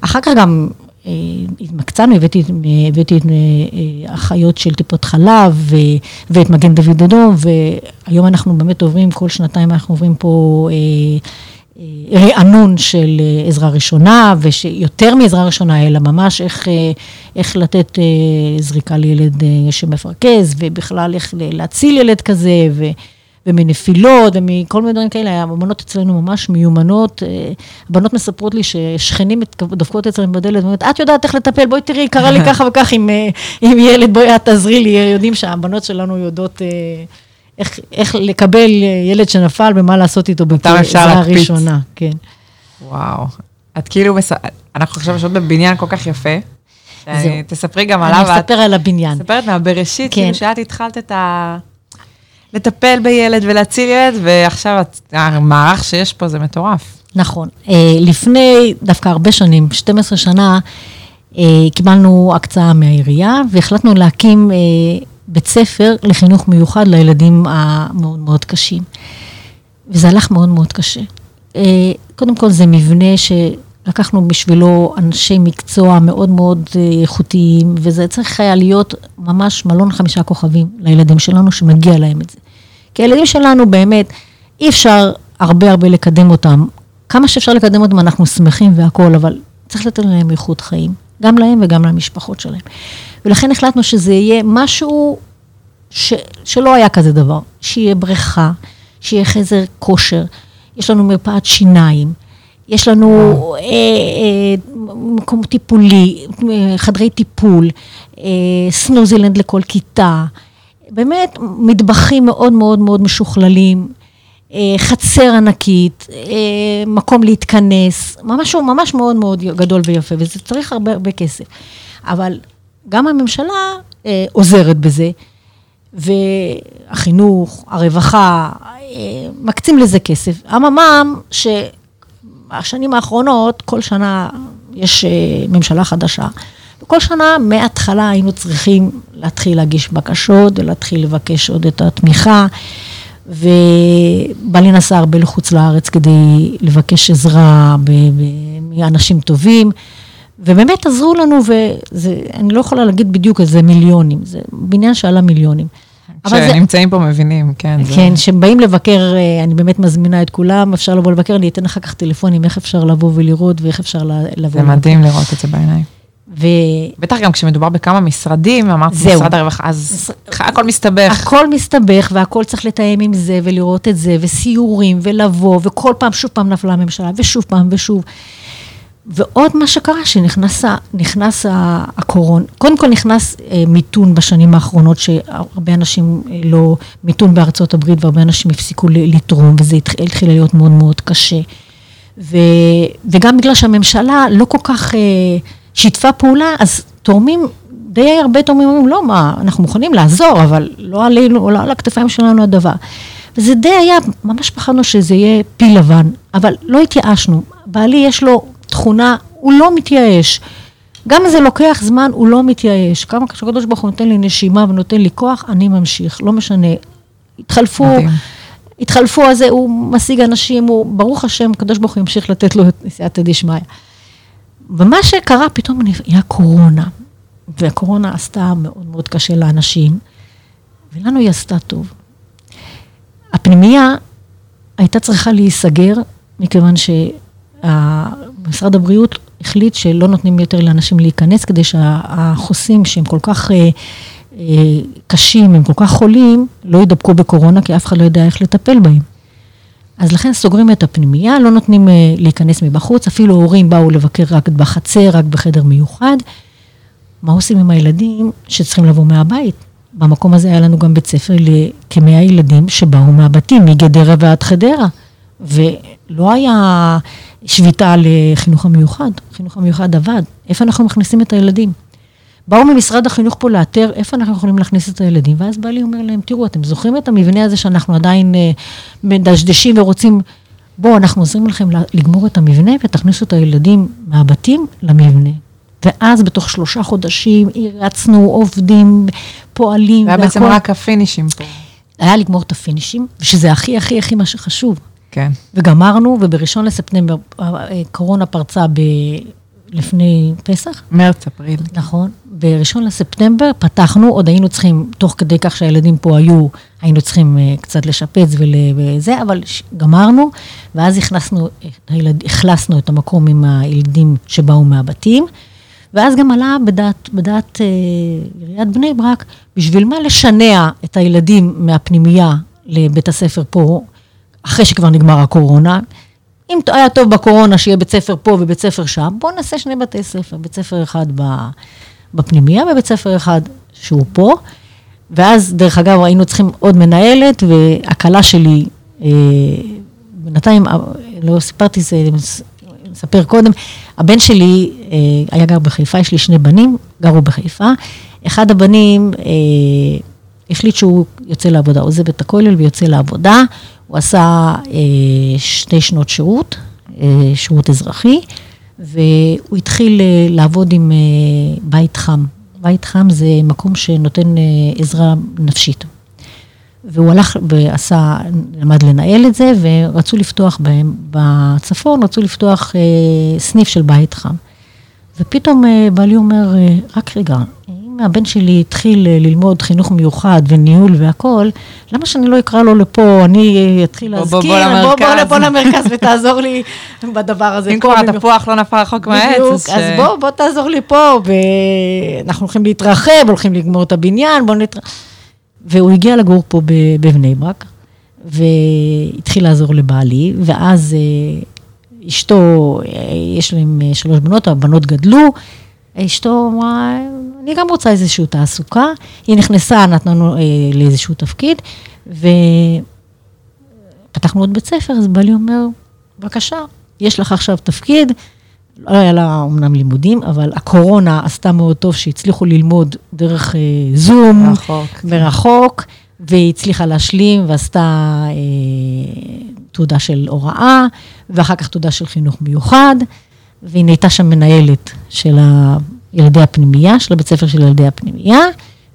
אחר כך גם אה, התמקצענו, הבאתי, הבאתי את אה, אחיות של טיפות חלב ואת מגן דוד אדום, והיום אנחנו באמת עוברים, כל שנתיים אנחנו עוברים פה רענון של אה, עזרה ראשונה, ויותר מעזרה ראשונה, אלא ממש איך, אה, איך לתת אה, זריקה לילד שמפרכז, ובכלל איך להציל ילד כזה, ו, ומנפילות, ומכל מיני דברים כאלה. הבנות אצלנו ממש מיומנות. הבנות מספרות לי ששכנים דופקות אצלנו בדלת, ואומרות, את יודעת איך לטפל, בואי תראי, קרה לי ככה וכך עם, עם ילד, בואי את תעזרי לי. יודעים שהבנות שלנו יודעות... איך, איך לקבל ילד שנפל ומה לעשות איתו בעזרה הראשונה. כן. וואו. את כאילו, מס... אנחנו עכשיו יושבות בבניין כל כך יפה. שאני, תספרי גם עליו. אני אספר על הבניין. מספרת מהבראשית, כן. כאילו שאת התחלת את ה... לטפל בילד ולהציל ילד, ועכשיו המערך שיש פה זה מטורף. נכון. אה, לפני דווקא הרבה שנים, 12 שנה, אה, קיבלנו הקצאה מהעירייה, והחלטנו להקים אה, בית ספר לחינוך מיוחד לילדים המאוד מאוד קשים. וזה הלך מאוד מאוד קשה. אה, קודם כל זה מבנה שלקחנו בשבילו אנשי מקצוע מאוד מאוד אה, איכותיים, וזה צריך היה להיות ממש מלון חמישה כוכבים לילדים שלנו, שמגיע להם את זה. כי הילדים שלנו באמת, אי אפשר הרבה הרבה לקדם אותם. כמה שאפשר לקדם אותם אנחנו שמחים והכול, אבל צריך לתת להם איכות חיים, גם להם וגם למשפחות שלהם. ולכן החלטנו שזה יהיה משהו ש, שלא היה כזה דבר, שיהיה בריכה, שיהיה חזר כושר, יש לנו מרפאת שיניים, יש לנו אה, אה, מקום טיפולי, חדרי טיפול, אה, סנוזילנד לכל כיתה, באמת מטבחים מאוד מאוד מאוד משוכללים, אה, חצר ענקית, אה, מקום להתכנס, ממש ממש מאוד מאוד גדול ויפה, וזה צריך הרבה הרבה כסף. אבל גם הממשלה אה, עוזרת בזה, והחינוך, הרווחה, מקצים לזה כסף. אממם, שבשנים האחרונות, כל שנה יש ממשלה חדשה. וכל שנה, מההתחלה היינו צריכים להתחיל להגיש בקשות ולהתחיל לבקש עוד את התמיכה. ובעלי נסע הרבה לחוץ לארץ כדי לבקש עזרה מאנשים טובים, ובאמת עזרו לנו, ואני לא יכולה להגיד בדיוק איזה מיליונים, זה בניין שעלה מיליונים. כשנמצאים פה מבינים, כן. כן, כשהם באים לבקר, אה, אני באמת מזמינה את כולם, אפשר לבוא לבקר, אני אתן אחר כך טלפונים, איך אפשר לבוא ולראות ואיך אפשר לבוא. זה מדהים לראות את זה בעיניים. ו... בטח גם כשמדובר בכמה משרדים, אמרת משרד הרווחה, אז הכל מסתבך. הכל מסתבך והכל צריך לתאם עם זה ולראות את זה, וסיורים ולבוא, וכל פעם שוב פעם נפלה הממשלה, ושוב פעם ושוב. ועוד מה שקרה, שנכנס הקורונה, קודם כל נכנס אה, מיתון בשנים האחרונות, שהרבה אנשים אה, לא, מיתון בארצות הברית והרבה אנשים הפסיקו לתרום, וזה התחיל, התחיל להיות מאוד מאוד קשה. ו, וגם בגלל שהממשלה לא כל כך... אה, שיתפה פעולה, אז תורמים, די הרבה תורמים אומרים, לא, מה, אנחנו מוכנים לעזור, אבל לא עלינו, לא על הכתפיים שלנו הדבר. וזה די היה, ממש פחדנו שזה יהיה פיל לבן, אבל לא התייאשנו. בעלי יש לו תכונה, הוא לא מתייאש. גם אם זה לוקח זמן, הוא לא מתייאש. כמה כשהקדוש ברוך הוא נותן לי נשימה ונותן לי כוח, אני ממשיך, לא משנה. התחלפו, מדהים. התחלפו, אז הוא משיג אנשים, הוא, ברוך השם, הקדוש ברוך הוא ימשיך לתת לו את נשיאת דשמיא. ומה שקרה, פתאום היה קורונה, והקורונה עשתה מאוד מאוד קשה לאנשים, ולנו היא עשתה טוב. הפנימייה הייתה צריכה להיסגר, מכיוון שמשרד הבריאות החליט שלא נותנים יותר לאנשים להיכנס, כדי שהחוסים שהם כל כך אה, אה, קשים, הם כל כך חולים, לא יידבקו בקורונה, כי אף אחד לא יודע איך לטפל בהם. אז לכן סוגרים את הפנימייה, לא נותנים uh, להיכנס מבחוץ, אפילו הורים באו לבקר רק בחצר, רק בחדר מיוחד. מה עושים עם הילדים שצריכים לבוא מהבית? במקום הזה היה לנו גם בית ספר לכמאה ילדים שבאו מהבתים, מגדרה ועד חדרה. ולא היה שביתה לחינוך המיוחד, חינוך המיוחד עבד. איפה אנחנו מכניסים את הילדים? באו ממשרד החינוך פה לאתר איפה אנחנו יכולים להכניס את הילדים, ואז בעלי אומר להם, תראו, אתם זוכרים את המבנה הזה שאנחנו עדיין אה, מדשדשים ורוצים, בואו, אנחנו עוזרים לכם לגמור את המבנה ותכניסו את הילדים מהבתים למבנה. ואז בתוך שלושה חודשים הרצנו עובדים, פועלים. זה היה בעצם רק הפינישים פה. היה לגמור את הפינישים, שזה הכי הכי הכי מה שחשוב. כן. וגמרנו, ובראשון לספטמבר קורונה פרצה ב... לפני פסח. מרץ, אפריל. נכון. בראשון לספטמבר פתחנו, עוד היינו צריכים, תוך כדי כך שהילדים פה היו, היינו צריכים uh, קצת לשפץ וזה, אבל גמרנו, ואז הכנסנו, הילד, הכלסנו את המקום עם הילדים שבאו מהבתים, ואז גם עלה בדעת, בדעת uh, עיריית בני ברק, בשביל מה לשנע את הילדים מהפנימייה לבית הספר פה, אחרי שכבר נגמר הקורונה. אם היה טוב בקורונה שיהיה בית ספר פה ובית ספר שם, בואו נעשה שני בתי ספר, בית ספר אחד בפנימייה ובית ספר אחד שהוא פה. ואז, דרך אגב, היינו צריכים עוד מנהלת, והכלה שלי, אה, בינתיים, אה, לא סיפרתי, זה, נספר קודם, הבן שלי אה, היה גר בחיפה, יש לי שני בנים, גרו בחיפה. אחד הבנים החליט שהוא יוצא לעבודה, עוזב את הכולל ויוצא לעבודה. הוא עשה אה, שתי שנות שירות, אה, שירות אזרחי, והוא התחיל אה, לעבוד עם אה, בית חם. בית חם זה מקום שנותן אה, עזרה נפשית. והוא הלך ועשה, למד לנהל את זה, ורצו לפתוח בהם, בצפון, רצו לפתוח סניף של בית חם. ופתאום בעלי אומר, רק רגע, אם הבן שלי התחיל אה, ללמוד חינוך מיוחד וניהול והכול, למה שאני לא אקרא לו לפה, אני אתחיל להזכיר, בוא, בוא, בוא, בוא, בוא למרכז ותעזור לי בדבר הזה. אם כבר התפוח לא נפל רחוק מהעץ, אז... אז בוא, בוא תעזור לי פה, ואנחנו הולכים להתרחב, הולכים לגמור את הבניין, בוא נתרחב. והוא הגיע לגור פה בבני ברק, והתחיל לעזור לבעלי, ואז אשתו, יש להם שלוש בנות, הבנות גדלו, אשתו אמרה, אני גם רוצה איזושהי תעסוקה. היא נכנסה, נתנו אה, לאיזשהו תפקיד, ופתחנו עוד בית ספר, אז בעלי אומר, בבקשה, יש לך עכשיו תפקיד. לא היה לה אמנם לימודים, אבל הקורונה עשתה מאוד טוב שהצליחו ללמוד דרך אה, זום, מרחוק. מרחוק, והיא הצליחה להשלים ועשתה אה, תעודה של הוראה, ואחר כך תעודה של חינוך מיוחד. והיא נהייתה שם מנהלת של ילדי הפנימייה, של הבית ספר של ילדי הפנימייה,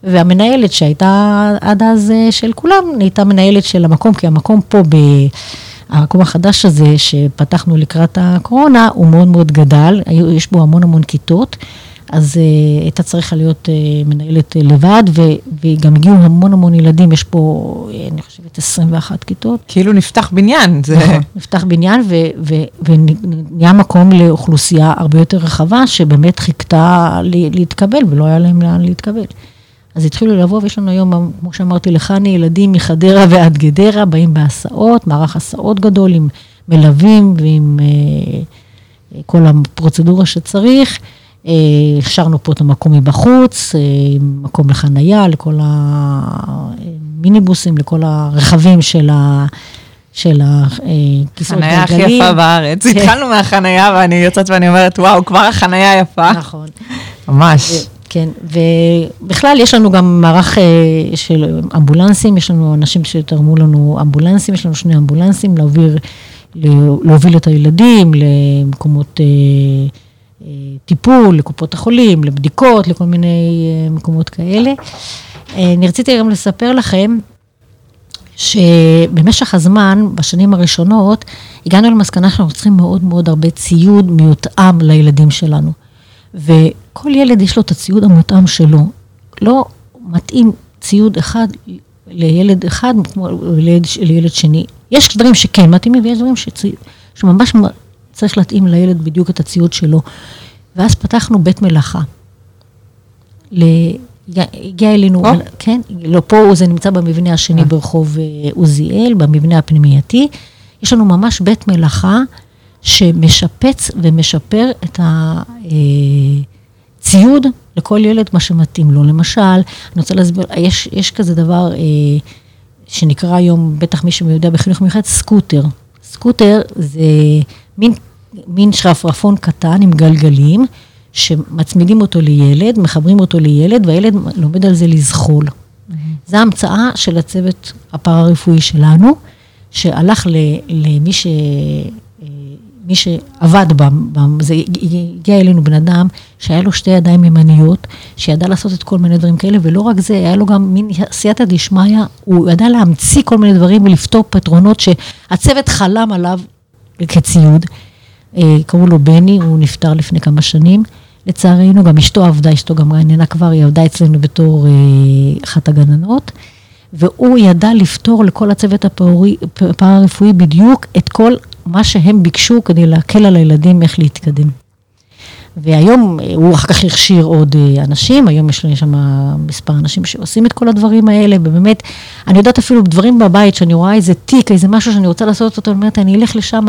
והמנהלת שהייתה עד אז אה, של כולם, נהייתה מנהלת של המקום, כי המקום פה, ב... המקום החדש הזה שפתחנו לקראת הקורונה, הוא מאוד מאוד גדל, יש בו המון המון כיתות. אז uh, הייתה צריכה להיות uh, מנהלת uh, לבד, וגם הגיעו המון המון ילדים, יש פה, uh, אני חושבת, 21 כיתות. כאילו נפתח בניין. זה... נכון, נפתח בניין, ונהיה מקום לאוכלוסייה הרבה יותר רחבה, שבאמת חיכתה להתקבל, ולא היה להם לאן להתקבל. אז התחילו לבוא, ויש לנו היום, כמו שאמרתי לחני, ילדים מחדרה ועד גדרה, באים בהסעות, מערך הסעות גדול עם מלווים ועם uh, כל הפרוצדורה שצריך. הכשרנו פה את המקום מבחוץ, אה, מקום לחנייה, לכל המיניבוסים, לכל הרכבים של ה... של הכיסאות גלגלים. חנייה הכי יפה בארץ. כן. התחלנו מהחנייה ואני יוצאת ואני אומרת, וואו, כבר החנייה יפה. נכון. ממש. כן, ובכלל יש לנו גם מערך אה, של אמבולנסים, יש לנו אנשים שתרמו לנו אמבולנסים, יש לנו שני אמבולנסים להוביל, להוביל את הילדים למקומות... אה, טיפול, לקופות החולים, לבדיקות, לכל מיני אה, מקומות כאלה. אה, אני רציתי גם לספר לכם שבמשך הזמן, בשנים הראשונות, הגענו למסקנה שאנחנו צריכים מאוד מאוד הרבה ציוד מיותאם לילדים שלנו. וכל ילד יש לו את הציוד המותאם שלו. לא מתאים ציוד אחד לילד אחד כמו לילד, לילד שני. יש דברים שכן מתאימים ויש דברים שצי, שממש צריך להתאים לילד בדיוק את הציוד שלו. ואז פתחנו בית מלאכה. הגיע אלינו, או? כן, לא פה, זה נמצא במבנה השני אה. ברחוב אה, עוזיאל, במבנה הפנימייתי. יש לנו ממש בית מלאכה שמשפץ ומשפר את הציוד אה, לכל ילד, מה שמתאים לו. למשל, אני רוצה להסביר, יש, יש כזה דבר שנקרא היום, בטח מי שיודע בחינוך מיוחד, סקוטר. סקוטר זה מין מין שרפרפון קטן עם גלגלים, שמצמידים אותו לילד, מחברים אותו לילד, והילד לומד על זה לזחול. Mm-hmm. זו המצאה של הצוות הפארה-רפואי שלנו, שהלך למי ש... מי שעבד בם, זה הגיע אלינו בן אדם שהיה לו שתי ידיים ימניות, שידע לעשות את כל מיני דברים כאלה, ולא רק זה, היה לו גם מין סייעתא דשמיא, הוא ידע להמציא כל מיני דברים ולפתור פתרונות שהצוות חלם עליו כציוד. אה, קראו לו בני, הוא נפטר לפני כמה שנים. לצערנו, גם אשתו עבדה, אשתו גם איננה כבר, היא עבדה אצלנו בתור אה, אחת הגננות. והוא ידע לפתור לכל הצוות הפארה-רפואי בדיוק את כל מה שהם ביקשו כדי להקל על הילדים איך להתקדם. והיום אה, הוא אחר כך הכשיר עוד אה, אנשים, היום יש לנו שם מספר אנשים שעושים את כל הדברים האלה, ובאמת, אני יודעת אפילו דברים בבית, שאני רואה איזה תיק, איזה משהו שאני רוצה לעשות אותו, אני אומרת, אני אלך לשם,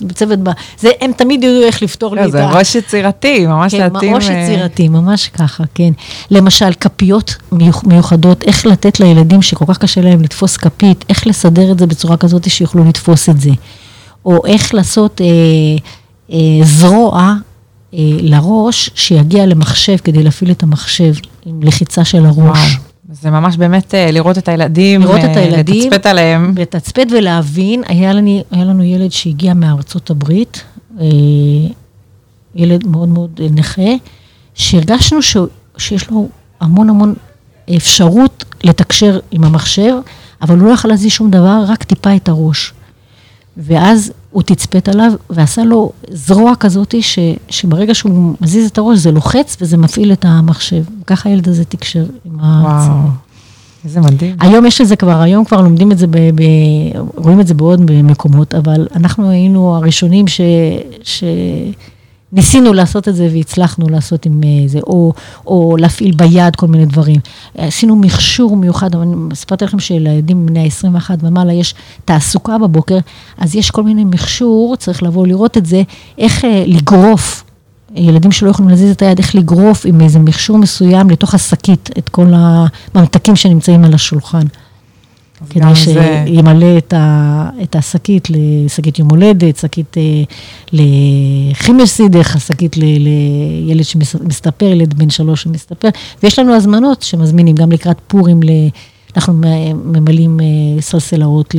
לצוות, זה, הם תמיד ידעו איך לפתור לי את ה... זה ראש יצירתי, ממש להתאים... כן, ראש אה, יצירתי, ממש ככה, כן. למשל, כפיות מיוחדות, איך לתת לילדים שכל כך קשה להם לתפוס כפית, איך לסדר את זה בצורה כזאת שיוכלו לתפוס את זה. או איך לעשות אה, אה, זרוע לראש, שיגיע למחשב כדי להפעיל את המחשב עם לחיצה של הראש. וואו. זה ממש באמת אה, לראות את הילדים, לראות את אה, הילדים, לתצפת עליהם. לתצפת ולהבין, היה, לנו, היה לנו ילד שהגיע מארצות הברית, ילד מאוד מאוד נכה, שהרגשנו ש, שיש לו המון המון אפשרות לתקשר עם המחשב, אבל הוא לא יכול להזיז שום דבר, רק טיפה את הראש. ואז הוא תצפת עליו ועשה לו זרוע כזאת, ש, שברגע שהוא מזיז את הראש זה לוחץ וזה מפעיל את המחשב. ככה הילד הזה תקשר עם. וואו, איזה מדהים. היום יש את זה כבר, היום כבר לומדים את זה, ב, ב, רואים את זה בעוד מקומות, אבל אנחנו היינו הראשונים ש... ש ניסינו לעשות את זה והצלחנו לעשות עם אה, זה, או, או להפעיל ביד כל מיני דברים. עשינו מכשור מיוחד, אבל אני סיפרתי לכם שלילדים בני ה-21 ומעלה יש תעסוקה בבוקר, אז יש כל מיני מכשור, צריך לבוא לראות את זה, איך אה, לגרוף. ילדים שלא יכולים להזיז את היד, איך לגרוף עם איזה מכשור מסוים לתוך השקית את כל הממתקים שנמצאים על השולחן. כדי שימלא את, ה, את השקית לשקית יום הולדת, שקית אה, לכימיה סידך, שקית לילד שמסתפר, ילד בן שלוש שמסתפר, ויש לנו הזמנות שמזמינים גם לקראת פורים, ל, אנחנו ממלאים אה, סלסלאות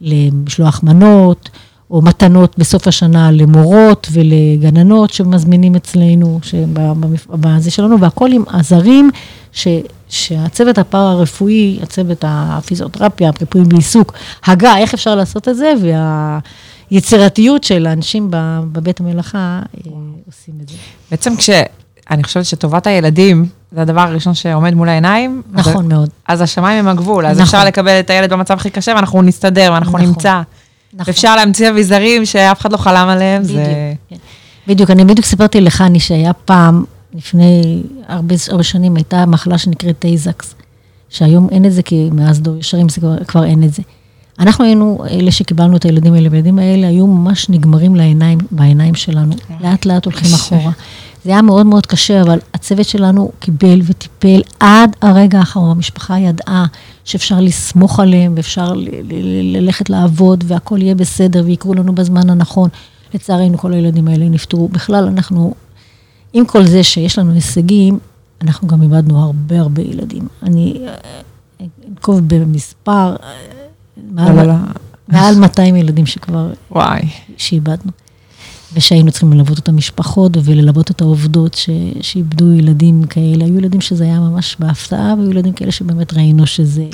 למשלוח מנות. או מתנות בסוף השנה למורות ולגננות שמזמינים אצלנו, בזה שלנו, והכל עם עזרים ש, שהצוות הפארה-רפואי, הצוות הפיזיותרפיה, הפריפויים בעיסוק, הגה, איך אפשר לעשות את זה, והיצירתיות של האנשים בבית המלאכה אה, עושים את זה. בעצם כש... אני חושבת שטובת הילדים, זה הדבר הראשון שעומד מול העיניים. נכון אז, מאוד. אז השמיים הם הגבול, אז נכון. אפשר לקבל את הילד במצב הכי קשה, ואנחנו נסתדר, ואנחנו נכון. נמצא. נכון. אפשר להמציא אביזרים שאף אחד לא חלם עליהם. בדיוק, זה... כן. בדיוק, אני בדיוק סיפרתי לחני שהיה פעם, לפני הרבה, הרבה שנים, הייתה מחלה שנקראת טייזקס, שהיום אין את זה, כי מאז דור ישרים זה כבר, כבר אין את זה. אנחנו היינו אלה שקיבלנו את הילדים האלה, והילדים האלה היו ממש נגמרים לעיניים, בעיניים שלנו, לאט לאט הולכים אחורה. זה היה מאוד מאוד קשה, אבל הצוות שלנו קיבל וטיפל עד הרגע האחרון. המשפחה ידעה שאפשר לסמוך עליהם, ואפשר ללכת לעבוד, והכל יהיה בסדר, ויקרו לנו בזמן הנכון. לצערנו, כל הילדים האלה נפטרו. בכלל, אנחנו, עם כל זה שיש לנו הישגים, אנחנו גם איבדנו הרבה הרבה ילדים. אני אנקוב במספר, מעל, מעל 200 ילדים שכבר... וואי. שאיבדנו. ושהיינו צריכים ללוות את המשפחות וללוות את העובדות ש, שאיבדו ילדים כאלה. היו ילדים שזה היה ממש בהפתעה, והיו ילדים כאלה שבאמת ראינו שזה...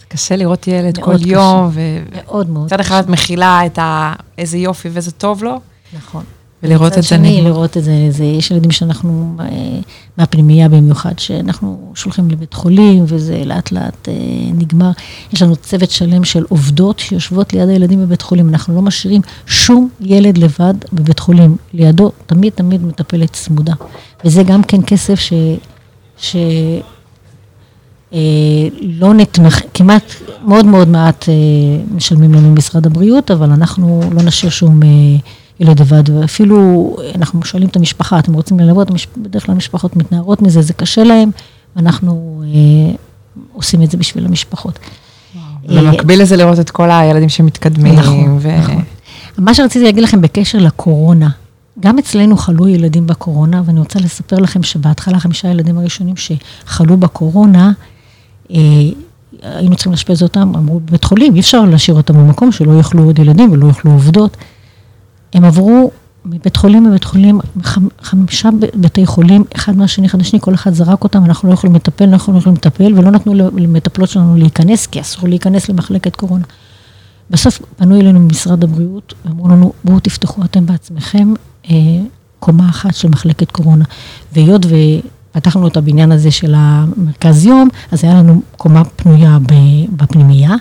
זה קשה לראות ילד כל קשה. יום, ו... מאוד מאוד מצד אחד את מכילה את ה... איזה יופי ואיזה טוב לו. נכון. ולראות את זה נגמר. לראות את זה, זה, יש ילדים שאנחנו, אה, מהפנימייה במיוחד, שאנחנו שולחים לבית חולים, וזה לאט לאט אה, נגמר. יש לנו צוות שלם של עובדות שיושבות ליד הילדים בבית חולים. אנחנו לא משאירים שום ילד לבד בבית חולים. לידו תמיד תמיד מטפלת צמודה. וזה גם כן כסף ש... ש... אה, לא נתמך, כמעט מאוד מאוד מעט אה, משלמים לנו משרד הבריאות, אבל אנחנו לא נשאיר שום... אה, ילד לבד, ואפילו אנחנו שואלים את המשפחה, אתם רוצים ללוות? בדרך כלל המשפחות מתנערות מזה, זה קשה להם, ואנחנו אה, עושים את זה בשביל המשפחות. במקביל לזה לראות את כל הילדים שמתקדמים. נכון, ו... נכון. מה שרציתי להגיד לכם בקשר לקורונה, גם אצלנו חלו ילדים בקורונה, ואני רוצה לספר לכם שבהתחלה חמישה ילדים הראשונים שחלו בקורונה, אה, היינו צריכים לאשפז אותם, אמרו בבית חולים, אי אפשר להשאיר אותם במקום שלא יאכלו עוד ילדים ולא יאכלו עובדות. הם עברו מבית חולים לבית חולים, חמישה בתי חולים, אחד מהשני, אחד מהשני, כל אחד זרק אותם, אנחנו לא יכולים לטפל, אנחנו לא יכולים לטפל, ולא נתנו למטפלות שלנו להיכנס, כי אסור להיכנס למחלקת קורונה. בסוף פנו אלינו ממשרד הבריאות, ואמרו לנו, בואו תפתחו אתם בעצמכם אה, קומה אחת של מחלקת קורונה. והיות ופתחנו את הבניין הזה של המרכז יום, אז היה לנו קומה פנויה בפנימייה,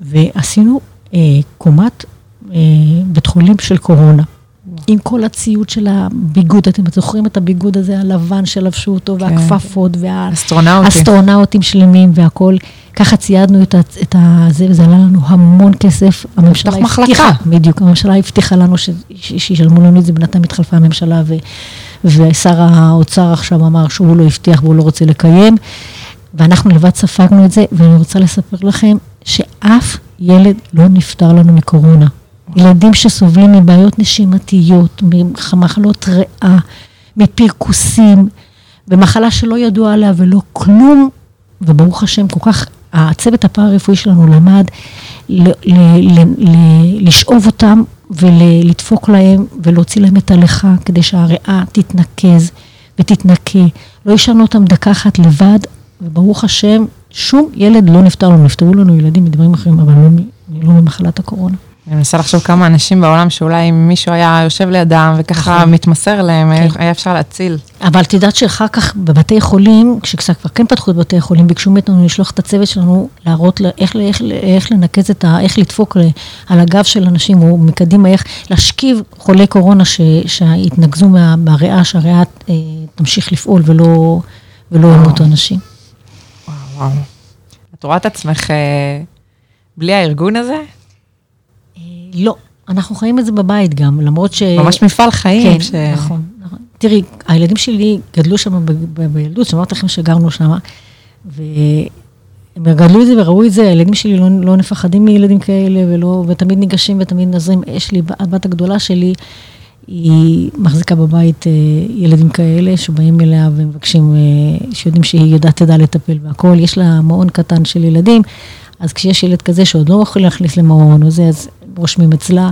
ועשינו אה, קומת בית חולים של קורונה. עם כל הציוד של הביגוד, אתם זוכרים את הביגוד הזה הלבן שלבשו אותו, כן. והכפפות, והאסטרונאוטים שלמים והכול. ככה ציידנו את, את זה, וזה עלה לנו המון כסף. הממשלה הבטיחה, בדיוק, הממשלה הבטיחה לנו ש, שישלמו לנו את זה, בינתיים התחלפה הממשלה, ו, ושר האוצר עכשיו אמר שהוא לא הבטיח והוא לא רוצה לקיים. ואנחנו לבד ספגנו את זה, ואני רוצה לספר לכם שאף ילד לא נפטר לנו מקורונה. ילדים שסובלים מבעיות נשימתיות, ממחלות ריאה, מפרכוסים, במחלה שלא ידוע עליה ולא כלום, וברוך השם, כל כך, הצוות הפארה-רפואי שלנו למד ל- ל- ל- לשאוב אותם ולדפוק להם ולהוציא להם את הלכה כדי שהריאה תתנקז ותתנקה. לא ישנו אותם דקה אחת לבד, וברוך השם, שום ילד לא נפטר לנו, נפטרו לנו ילדים מדברים אחרים, אבל לא, לא ממחלת הקורונה. אני מנסה לחשוב כמה אנשים בעולם שאולי אם מישהו היה יושב לידם וככה נכון. מתמסר להם, כן. היה אפשר להציל. אבל את יודעת שאחר כך בבתי חולים, כשקצת כבר כן פתחו את בתי חולים, ביקשו מאיתנו לשלוח את הצוות שלנו להראות לה, איך, איך, איך לנקז את ה... איך לדפוק על הגב של אנשים, או מקדימה, איך להשכיב חולי קורונה ש, שהתנקזו מה, מהריאה, שהריאה אה, תמשיך לפעול ולא, ולא ימותו אנשים. וואו, וואו. את רואה את עצמך אה, בלי הארגון הזה? לא, אנחנו חיים את זה בבית גם, למרות ש... ממש מפעל חיים. כן, ש... נכון, נכון. תראי, הילדים שלי גדלו שם בילדות, שאמרתי לכם שגרנו שם, והם גדלו את זה וראו את זה, הילדים שלי לא, לא מפחדים מילדים כאלה, ולא, ותמיד ניגשים ותמיד נזרים. יש לי, הבת הגדולה שלי, היא מחזיקה בבית אה, ילדים כאלה שבאים אליה ומבקשים, אה, שיודעים שהיא יודעת, תדע לטפל בהכל. יש לה מעון קטן של ילדים, אז כשיש ילד כזה שעוד לא יכול להכניס למעון או זה, אז רושמים אצלה.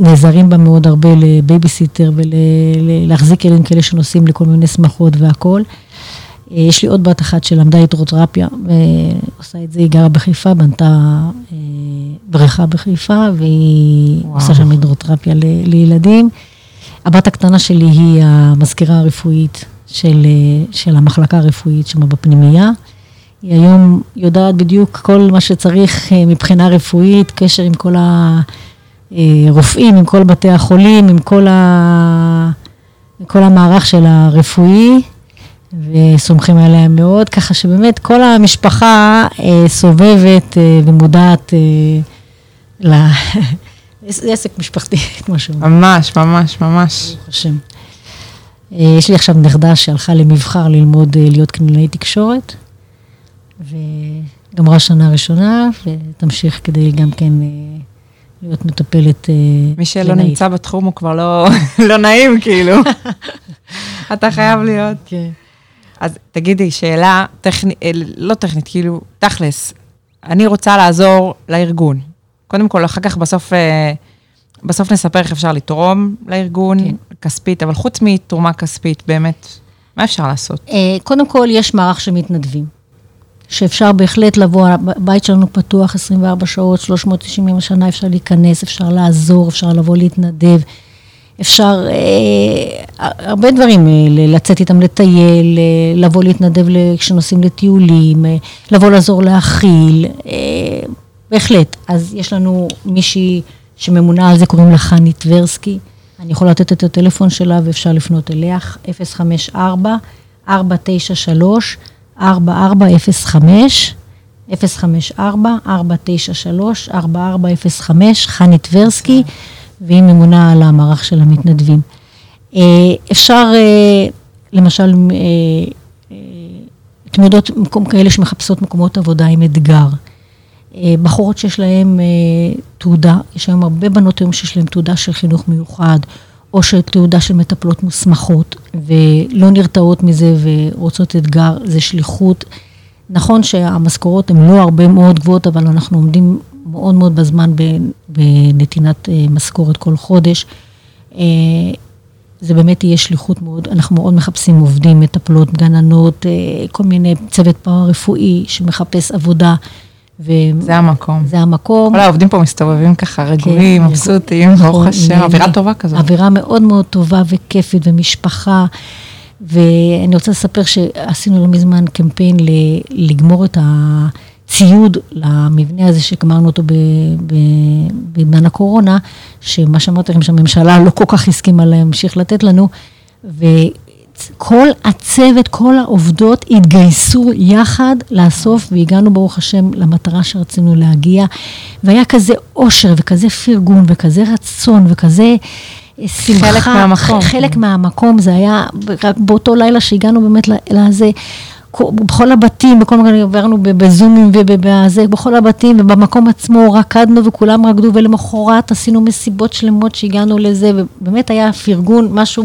נעזרים בה מאוד הרבה לבייביסיטר ולהחזיק ילדים כאלה שנוסעים לכל מיני שמחות והכול. אה, יש לי עוד בת אחת שלמדה הידרותרפיה, ועושה את זה, היא גרה בחיפה, בנתה אה, בריכה בחיפה, והיא וואו. עושה שם הידרותרפיה ל- לילדים. הבת הקטנה שלי היא המזכירה הרפואית של, אה, של המחלקה הרפואית שם בפנימייה. היא היום יודעת בדיוק כל מה שצריך אה, מבחינה רפואית, קשר עם כל הרופאים, עם כל בתי החולים, עם כל, ה... עם כל המערך של הרפואי, וסומכים עליה מאוד, ככה שבאמת כל המשפחה אה, סובבת אה, ומודעת אה, ל... זה עסק משפחתי, כמו שאומרים. ממש, ממש, ממש. ברוך השם. אה, יש לי עכשיו נכדה שהלכה למבחר ללמוד אה, להיות קלינאי תקשורת, וגמרה שנה ראשונה, ותמשיך כדי גם כן אה, להיות מטפלת אה, מי שלא קלינאית. נמצא בתחום הוא כבר לא, לא נעים, כאילו. אתה חייב להיות. כן. אז תגידי, שאלה טכנית, לא טכנית, כאילו, תכלס, אני רוצה לעזור לארגון. קודם כל, אחר כך בסוף, אה, בסוף נספר איך אפשר לתרום לארגון, כן. כספית, אבל חוץ מתרומה כספית, באמת, מה אפשר לעשות? אה, קודם כל, יש מערך של מתנדבים, שאפשר בהחלט לבוא, הבית שלנו פתוח 24 שעות, 390 יום בשנה, אפשר להיכנס, אפשר לעזור, אפשר לבוא להתנדב, אפשר אה, הרבה דברים, אה, לצאת איתם לטייל, אה, לבוא להתנדב כשנוסעים לטיולים, אה, לבוא לעזור להאכיל, אה, בהחלט. אז יש לנו מישהי שממונה על זה, קוראים לה חני טברסקי. אני יכולה לתת את הטלפון שלה ואפשר לפנות אליה, 054 493 4405 054-493-4405, חני טברסקי, והיא ממונה על המערך של המתנדבים. אה, אפשר, אה, למשל, אה, אה, אתם יודעות, מקום כאלה שמחפשות מקומות עבודה עם אתגר. בחורות שיש להן תעודה, יש היום הרבה בנות היום שיש להן תעודה של חינוך מיוחד, או של תעודה של מטפלות מוסמכות, ולא נרתעות מזה ורוצות אתגר, זה שליחות. נכון שהמשכורות הן לא הרבה מאוד גבוהות, אבל אנחנו עומדים מאוד מאוד בזמן בנתינת אה, משכורת כל חודש. אה, זה באמת יהיה שליחות מאוד, אנחנו מאוד מחפשים עובדים, מטפלות, גננות, אה, כל מיני צוות פארה-רפואי שמחפש עבודה. ו- זה המקום. זה המקום. כל העובדים פה מסתובבים ככה רגועים, כן, מבסוטים, ברוך נכון, השם, נהנה. אווירה טובה כזאת. אווירה מאוד מאוד טובה וכיפית ומשפחה. ואני רוצה לספר שעשינו לא מזמן קמפיין ל- לגמור את הציוד למבנה הזה שגמרנו אותו בזמן הקורונה, שמה שאמרתי לכם שהממשלה לא כל כך הסכימה להמשיך לתת לנו, וכל הצוות, כל העובדות התגייסו יחד לאסוף, והגענו ברוך השם למטרה שרצינו להגיע, והיה כזה אושר וכזה פרגון וכזה רצון וכזה... שמחה, חלק מהמקום. חלק מהמקום, זה היה רק באותו לילה שהגענו באמת לזה, כל- בכל הבתים, בכל מקום, עברנו בזומים ובזה, בכל הבתים, ובמקום עצמו רקדנו וכולם רקדו, ולמחרת עשינו מסיבות שלמות שהגענו לזה, ובאמת היה פרגון, משהו,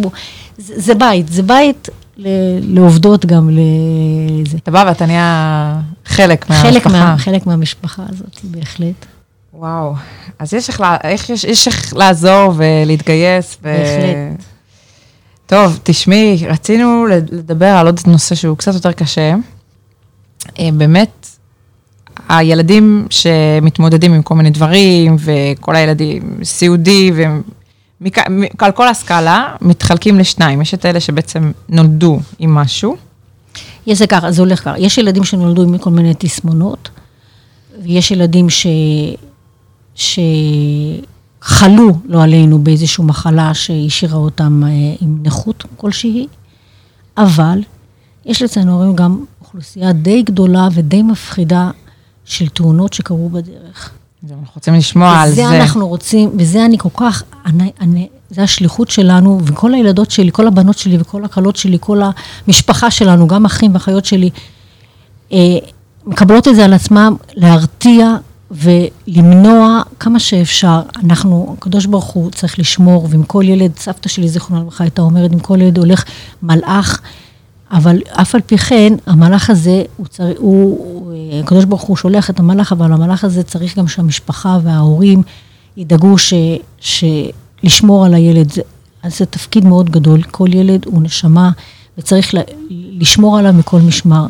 זה, זה בית, זה בית ל- לעובדות גם לזה. אתה בא ואתה נהיה חלק חלק, מהמשפחה. מה, חלק מהמשפחה הזאת, בהחלט. וואו, אז יש איך, איך, יש, יש איך לעזור ולהתגייס. ו... בהחלט. טוב, תשמעי, רצינו לדבר על עוד נושא שהוא קצת יותר קשה. אה, באמת, הילדים שמתמודדים עם כל מיני דברים, וכל הילדים סיעודי, ועל כל הסקאלה, מתחלקים לשניים. יש את אלה שבעצם נולדו עם משהו. יש זה ככה, זה הולך ככה. יש ילדים שנולדו עם כל מיני תסמונות, ויש ילדים ש... שחלו, לא עלינו, באיזושהי מחלה שהשאירה אותם אה, עם נכות כלשהי, אבל יש לצערנו גם אוכלוסייה די גדולה ודי מפחידה של תאונות שקרו בדרך. אנחנו רוצים לשמוע על זה. וזה אנחנו רוצים, וזה אני כל כך, אני, אני, זה השליחות שלנו, וכל הילדות שלי, כל הבנות שלי וכל הכלות שלי, כל המשפחה שלנו, גם אחים ואחיות שלי, אה, מקבלות את זה על עצמם להרתיע ולמנוע כמה שאפשר. אנחנו, הקדוש ברוך הוא צריך לשמור, ועם כל ילד, סבתא שלי, זיכרונה לברכה, הייתה אומרת, עם כל ילד הולך מלאך. אבל אף על פי כן, המלאך הזה, הוא צריך, הוא, הקדוש ברוך הוא שולח את המלאך, אבל המלאך הזה צריך גם שהמשפחה וההורים ידאגו ש, ש, לשמור על הילד. זה, אז זה תפקיד מאוד גדול, כל ילד הוא נשמה, וצריך ל, לשמור עליו מכל משמר.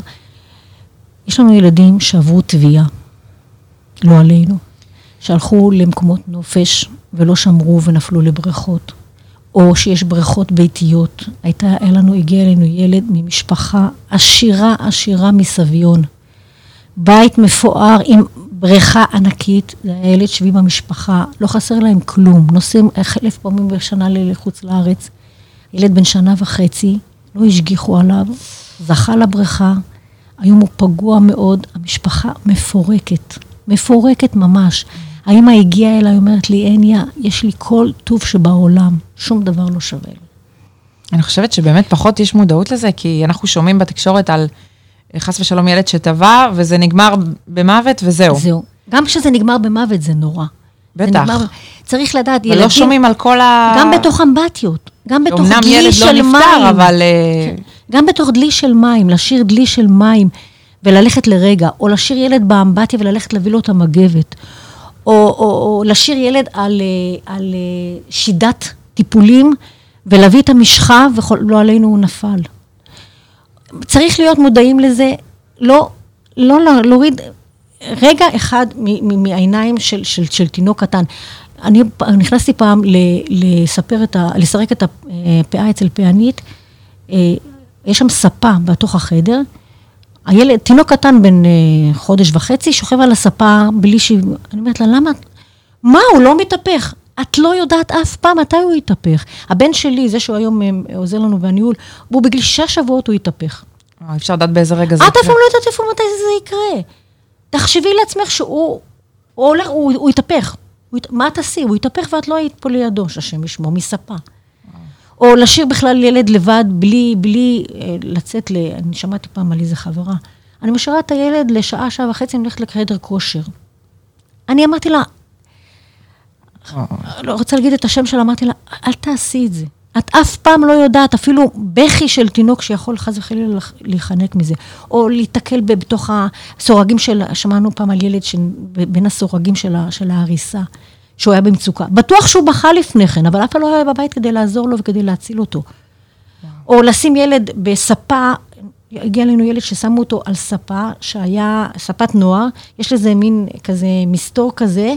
יש לנו ילדים שעברו תביעה, לא עלינו, שהלכו למקומות נופש ולא שמרו ונפלו לבריכות. או שיש בריכות ביתיות. הייתה, היה לנו, הגיע אלינו ילד ממשפחה עשירה, עשירה מסביון. בית מפואר עם בריכה ענקית, זה היה ילד שבי במשפחה, לא חסר להם כלום, נוסעים אלף פעמים בשנה לחוץ לארץ. ילד בן שנה וחצי, לא השגיחו עליו, זכה לבריכה, היום הוא פגוע מאוד, המשפחה מפורקת, מפורקת ממש. האמא הגיעה אליי, אומרת לי, הניה, יש לי כל טוב שבעולם, שום דבר לא שווה לי. אני חושבת שבאמת פחות יש מודעות לזה, כי אנחנו שומעים בתקשורת על חס ושלום ילד שטבע, וזה נגמר במוות וזהו. זהו. גם כשזה נגמר במוות זה נורא. בטח. נגמר, צריך לדעת, ילדים... ולא שומעים על כל ה... גם בתוך אמבטיות, גם בתוך דלי של מים. אמנם ילד לא נפטר, אבל... אה, כן. גם בתוך דלי של מים, לשיר דלי של מים וללכת לרגע, או לשיר ילד באמבטיה וללכת להביא לו את המגבת. או, או, או לשיר ילד על, אה, על אה, שידת טיפולים ולהביא את המשחה ולא עלינו הוא נפל. צריך להיות מודעים לזה, לא, לא להוריד רגע אחד מהעיניים של, של, של תינוק קטן. אני נכנסתי פעם לספר את ה... לסרק את הפאה אצל פענית, אה, יש שם ספה בתוך החדר, הילד, תינוק קטן בן אה, חודש וחצי, שוכב על הספה בלי ש... אני אומרת לה, למה? מה, הוא לא מתהפך. את לא יודעת אף פעם מתי הוא יתהפך. הבן שלי, זה שהוא היום אה, עוזר לנו בניהול, הוא בגיל שישה שבועות הוא יתהפך. אה, אפשר לדעת באיזה רגע זה יקרה. את אף פעם לא יודעת איפה מתי זה יקרה. תחשבי לעצמך שהוא הוא הולך, הוא, הוא יתהפך. הוא, מה תעשי? הוא יתהפך ואת לא היית פה לידו, שהשם ישמור, מספה. או להשאיר בכלל ילד לבד, בלי, בלי אה, לצאת ל... אני שמעתי פעם על איזה חברה. אני משאירה את הילד לשעה, שעה וחצי, אני הולכת לחדר כושר. אני אמרתי לה, לא רוצה להגיד את השם שלה, אמרתי לה, אל תעשי את זה. את אף פעם לא יודעת, אפילו בכי של תינוק שיכול חס וחלילה להיחנק מזה, או להיתקל בתוך הסורגים של, שמענו פעם על ילד בין הסורגים של, של ההריסה. שהוא היה במצוקה. בטוח שהוא בכה לפני כן, אבל אף אחד לא היה בבית כדי לעזור לו וכדי להציל אותו. או לשים ילד בספה, הגיע אלינו ילד ששמו אותו על ספה, שהיה ספת נוער, יש לזה מין כזה מסתור כזה,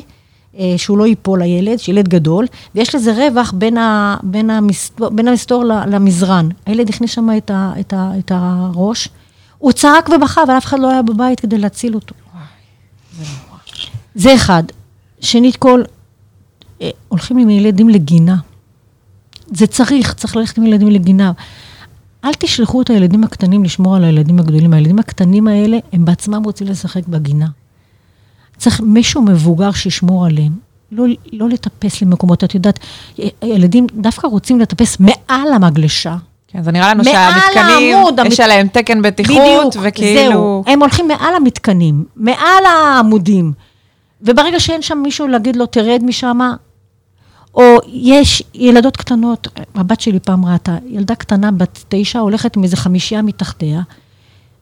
אה, שהוא לא ייפול לילד, שילד גדול, ויש לזה רווח בין, ה, בין, המסתור, בין המסתור למזרן. הילד הכניס שם את, ה, את, ה, את הראש, הוא צעק ובכה, אבל אף אחד לא היה בבית כדי להציל אותו. זה אחד. שנית כל, הולכים עם ילדים לגינה. זה צריך, צריך ללכת עם ילדים לגינה. אל תשלחו את הילדים הקטנים לשמור על הילדים הגדולים. הילדים הקטנים האלה, הם בעצמם רוצים לשחק בגינה. צריך מישהו מבוגר שישמור עליהם. לא, לא לטפס למקומות, את יודעת, ילדים דווקא רוצים לטפס מעל המגלשה. כן, זה נראה לנו שהמתקנים, העמוד, יש המת... עליהם תקן בטיחות, בדיוק, וכאילו... זהו, הם הולכים מעל המתקנים, מעל העמודים. וברגע שאין שם מישהו להגיד לו, תרד משם, או יש ילדות קטנות, הבת שלי פעם ראתה, ילדה קטנה בת תשע הולכת עם איזה חמישייה מתחתיה,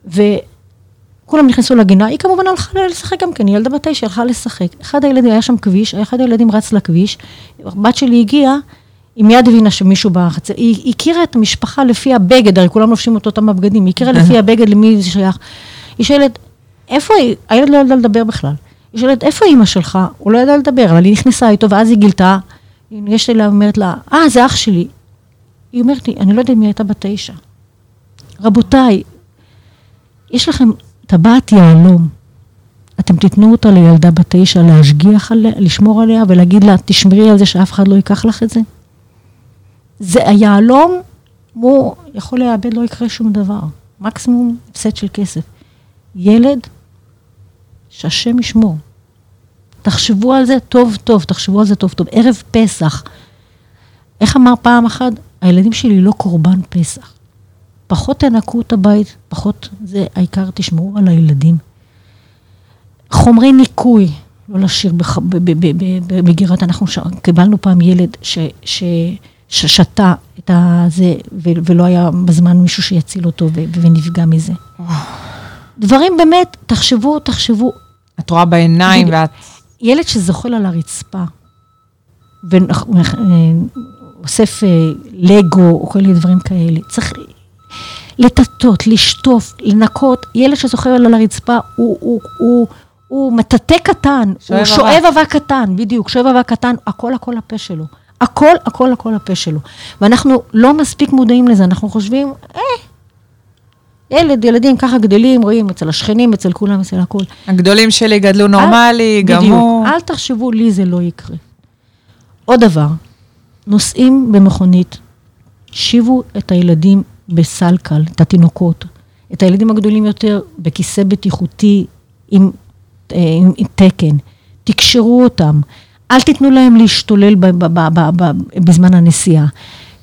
וכולם נכנסו לגינה, היא כמובן הלכה לשחק גם כן, היא ילדה בת תשע, הלכה לשחק. אחד הילדים, היה שם כביש, אחד הילדים רץ לכביש, הבת שלי הגיעה, היא מיד הבינה שמישהו בחצר, היא הכירה את המשפחה לפי הבגד, הרי כולם לובשים את אותם הבגדים, היא הכירה לפי הבגד למי זה שייך. היא שואלת, איפה היא? הילד לא ידע לדבר בכלל. היא שואלת, איפה אימא שלך? הוא לא ידע לדבר, אבל היא נכנסה איתו, ואז היא גילתה, ניגשת אליה ואומרת לה, אה, זה אח שלי. היא אומרת לי, אני לא יודעת אם היא הייתה בת תשע. רבותיי, יש לכם טבעת יהלום. אתם תיתנו אותה לילדה בת תשע להשגיח עליה, לשמור עליה ולהגיד לה, תשמרי על זה שאף אחד לא ייקח לך את זה? זה היהלום, הוא יכול לאבד, לא יקרה שום דבר. מקסימום הפסד של כסף. ילד, שהשם ישמור. תחשבו על זה טוב טוב, תחשבו על זה טוב טוב. ערב פסח, איך אמר פעם אחת? הילדים שלי לא קורבן פסח. פחות תנקו את הבית, פחות זה, העיקר תשמרו על הילדים. חומרי ניקוי, לא להשאיר בגירת, אנחנו ש... קיבלנו פעם ילד ש... ש... ששתה את הזה, ו... ולא היה בזמן מישהו שיציל אותו ו... ונפגע מזה. דברים באמת, תחשבו, תחשבו. את רואה בעיניים ואת... ילד שזוחל על הרצפה, ואוסף אה, לגו או כל מיני דברים כאלה, צריך לטטות, לשטוף, לנקות. ילד שזוחל על הרצפה הוא, הוא, הוא, הוא מטאטא קטן, הוא שואב אבק קטן, בדיוק, שואב אבק קטן, הכל הכל הפה שלו. הכל הכל הכל הפה שלו. ואנחנו לא מספיק מודעים לזה, אנחנו חושבים, אה, ילד, ילדים ככה גדלים, רואים אצל השכנים, אצל כולם, אצל הכול. הגדולים שלי גדלו נורמלי, גם בדיוק, הוא... אל תחשבו, לי זה לא יקרה. עוד דבר, נוסעים במכונית, שיבו את הילדים בסלקל, את התינוקות, את הילדים הגדולים יותר בכיסא בטיחותי עם, אה, עם, עם תקן, תקשרו אותם, אל תיתנו להם להשתולל ב, ב, ב, ב, ב, בזמן הנסיעה.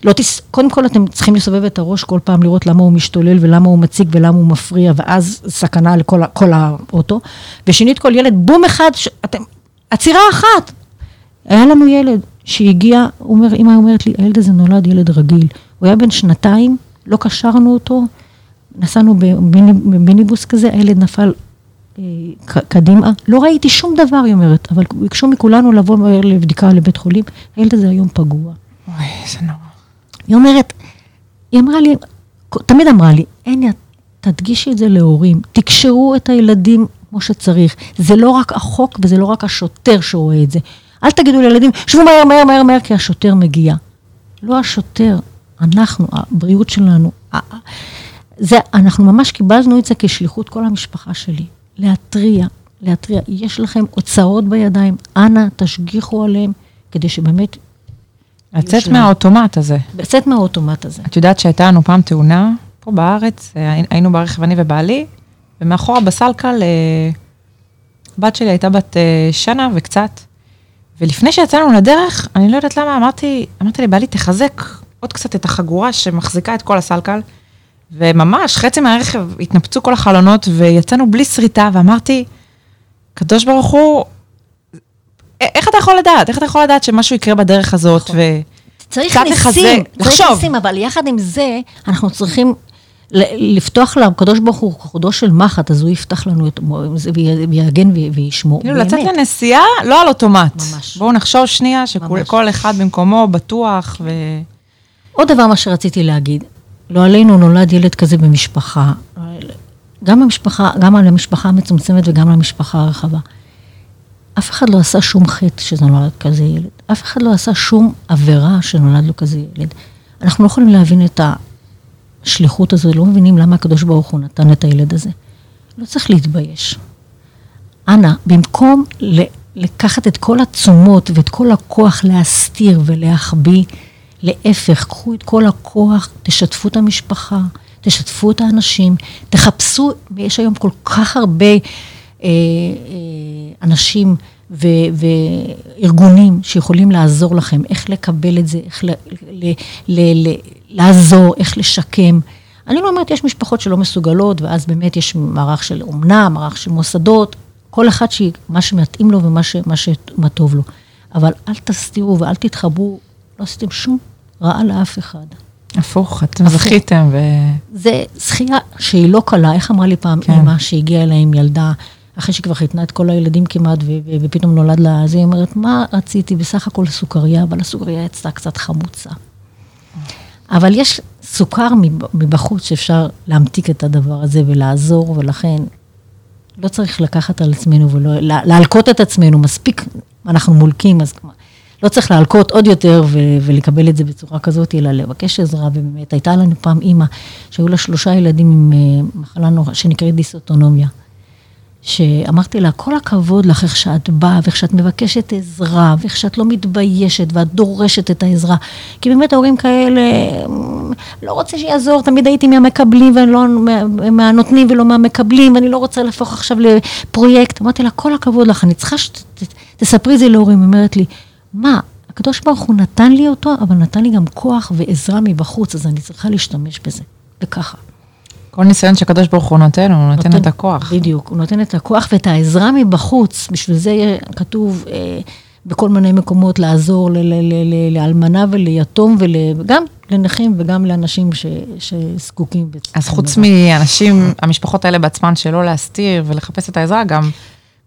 לא תס... קודם כל אתם צריכים לסובב את הראש כל פעם לראות למה הוא משתולל ולמה הוא מציג ולמה הוא מפריע, ואז סכנה לכל כל האוטו. ושנית כל ילד, בום אחד, ש... אתם... עצירה אחת. היה לנו ילד שהגיע, אומר, אמא אומרת לי, הילד הזה נולד ילד רגיל. הוא היה בן שנתיים, לא קשרנו אותו, נסענו במיניבוס כזה, הילד נפל אה, קדימה. לא ראיתי שום דבר, היא אומרת, אבל ביקשו מכולנו לבוא לבדיקה לבית חולים, הילד הזה היום פגוע. אוי, איזה נורא. היא אומרת, היא אמרה לי, תמיד אמרה לי, אין, תדגישי את זה להורים, תקשרו את הילדים כמו שצריך. זה לא רק החוק וזה לא רק השוטר שרואה את זה. אל תגידו לילדים, שבו מהר, מהר, מהר, מהר, כי השוטר מגיע. לא השוטר, אנחנו, הבריאות שלנו. זה, אנחנו ממש קיבלנו את זה כשליחות כל המשפחה שלי. להתריע, להתריע. יש לכם אוצרות בידיים, אנא תשגיחו עליהם, כדי שבאמת לצאת מהאוטומט הזה. לצאת מהאוטומט הזה. את יודעת שהייתה לנו פעם תאונה, פה בארץ, אה, היינו ברכב אני ובעלי, ומאחורה בסלקל, בת שלי הייתה בת אה, שנה וקצת, ולפני שיצאנו לדרך, אני לא יודעת למה, אמרתי, אמרתי לבעלי, תחזק עוד קצת את החגורה שמחזיקה את כל הסלקל, וממש, חצי מהרכב התנפצו כל החלונות, ויצאנו בלי שריטה, ואמרתי, קדוש ברוך הוא, איך אתה יכול לדעת? איך אתה יכול לדעת שמשהו יקרה בדרך הזאת? נכון. ו... צריך ניסים, צריך ניסים, אבל יחד עם זה, אנחנו צריכים לפתוח לקדוש ברוך הוא חודו של מחט, אז הוא יפתח לנו את זה ויגן וישמור. כאילו, לצאת לנסיעה, לא על אוטומט. ממש. בואו נחשוב שנייה שכל אחד במקומו בטוח ו... עוד דבר מה שרציתי להגיד, לא עלינו נולד ילד כזה במשפחה, גם במשפחה, גם על המשפחה המצומצמת וגם על המשפחה הרחבה. אף אחד לא עשה שום חטא שנולד כזה ילד. אף אחד לא עשה שום עבירה שנולד לו כזה ילד. אנחנו לא יכולים להבין את השליחות הזו, לא מבינים למה הקדוש ברוך הוא נתן את הילד הזה. לא צריך להתבייש. אנא, במקום לקחת את כל התשומות ואת כל הכוח להסתיר ולהחביא, להפך, קחו את כל הכוח, תשתפו את המשפחה, תשתפו את האנשים, תחפשו, יש היום כל כך הרבה אה, אה, אנשים ו, וארגונים שיכולים לעזור לכם, איך לקבל את זה, איך ל, ל, ל, ל, לעזור, איך לשקם. אני לא אומרת, יש משפחות שלא מסוגלות, ואז באמת יש מערך של אומנה, מערך של מוסדות, כל אחד מה שמתאים לו ומה ש, מה שמה טוב לו. אבל אל תסתירו ואל תתחברו, לא עשיתם שום רעה לאף אחד. הפוך, אתם זכיתם ו... זה זכייה שהיא לא קלה, איך אמרה לי פעם כן. אמא שהגיעה אליי עם ילדה אחרי שכבר חיתנה את כל הילדים כמעט, ופתאום נולד לה, אז היא אומרת, מה רציתי? בסך הכל סוכריה, אבל הסוכריה יצאה קצת חמוצה. אבל יש סוכר מבחוץ שאפשר להמתיק את הדבר הזה ולעזור, ולכן לא צריך לקחת על עצמנו ולהלקות את עצמנו, מספיק אנחנו מולקים, אז לא צריך להלקות עוד יותר ו- ולקבל את זה בצורה כזאת, אלא לבקש עזרה, ובאמת, הייתה לנו פעם אימא, שהיו לה שלושה ילדים עם uh, מחלה נורא, שנקראת דיסאוטונומיה. שאמרתי לה, כל הכבוד לך איך שאת באה, ואיך שאת מבקשת עזרה, ואיך שאת לא מתביישת, ואת דורשת את העזרה. כי באמת ההורים כאלה, לא רוצה שיעזור, תמיד הייתי מהמקבלים ולא מהנותנים ולא מהמקבלים, ואני לא רוצה להפוך עכשיו לפרויקט. אמרתי לה, כל הכבוד לך, אני צריכה שתספרי את זה להורים. היא אומרת לי, מה, הקדוש ברוך הוא נתן לי אותו, אבל נתן לי גם כוח ועזרה מבחוץ, אז אני צריכה להשתמש בזה, וככה. כל ניסיון שהקדוש ברוך הוא נותן, הוא נותן, נותן את הכוח. בדיוק, הוא נותן את הכוח ואת העזרה מבחוץ. בשביל זה כתוב אה, בכל מיני מקומות לעזור לאלמנה וליתום, וגם לנכים וגם לאנשים ש, שזקוקים. אז חוץ מאנשים, המשפחות האלה בעצמן, שלא להסתיר ולחפש את העזרה, גם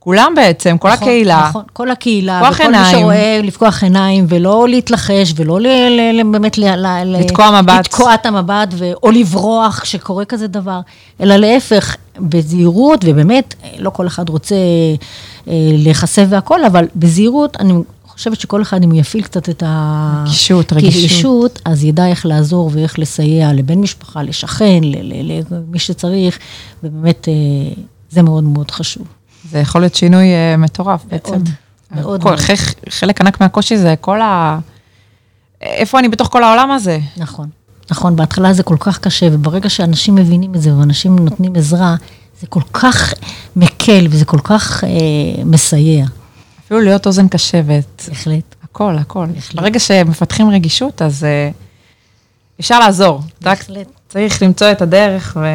כולם בעצם, כל נכון, הקהילה. נכון, כל הקהילה. לפקוח עיניים. וכל מי שרואה, לפקוח עיניים, ולא להתלחש, ולא ל, ל, ל, באמת ל, ל, לתקוע מבט. לתקוע את המבט, ו, או לברוח כשקורה כזה דבר, אלא להפך, בזהירות, ובאמת, לא כל אחד רוצה אה, להיחשף והכול, אבל בזהירות, אני חושבת שכל אחד, אם הוא יפעיל קצת את ה... רגישות, רגישות. רגישות, אז ידע איך לעזור ואיך לסייע לבן משפחה, לשכן, למי שצריך, ובאמת, אה, זה מאוד מאוד חשוב. זה יכול להיות שינוי uh, מטורף בעצם. מאוד, מאוד. כל, חלק, חלק ענק מהקושי זה כל ה... איפה אני בתוך כל העולם הזה? נכון. נכון, בהתחלה זה כל כך קשה, וברגע שאנשים מבינים את זה ואנשים נותנים עזרה, זה כל כך מקל וזה כל כך אה, מסייע. אפילו להיות אוזן קשבת. בהחלט. הכל, הכל. בהחלט. ברגע שמפתחים רגישות, אז אה, אפשר לעזור. בהחלט. צריך למצוא את הדרך ו...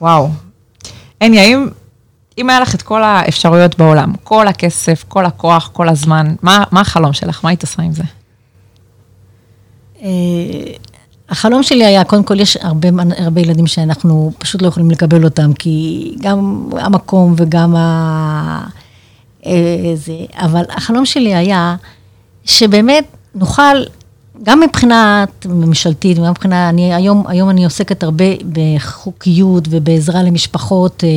וואו. הני, האם אם היה לך את כל האפשרויות בעולם, כל הכסף, כל הכוח, כל הזמן, מה, מה החלום שלך? מה היית עושה עם זה? אה, החלום שלי היה, קודם כל, יש הרבה, הרבה ילדים שאנחנו פשוט לא יכולים לקבל אותם, כי גם המקום וגם ה... אה, זה, אבל החלום שלי היה שבאמת נוכל, גם מבחינת ממשלתית, גם מבחינה, אני היום, היום אני עוסקת הרבה בחוקיות ובעזרה למשפחות. אה,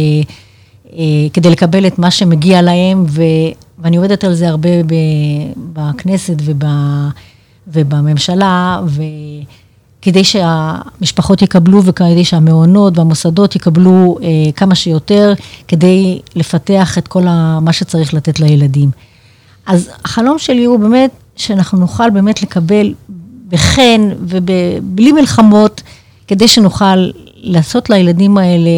כדי לקבל את מה שמגיע להם, ו, ואני עובדת על זה הרבה ב, בכנסת וב, ובממשלה, וכדי שהמשפחות יקבלו וכדי שהמעונות והמוסדות יקבלו אה, כמה שיותר, כדי לפתח את כל ה, מה שצריך לתת לילדים. אז החלום שלי הוא באמת שאנחנו נוכל באמת לקבל בחן ובלי מלחמות, כדי שנוכל לעשות לילדים האלה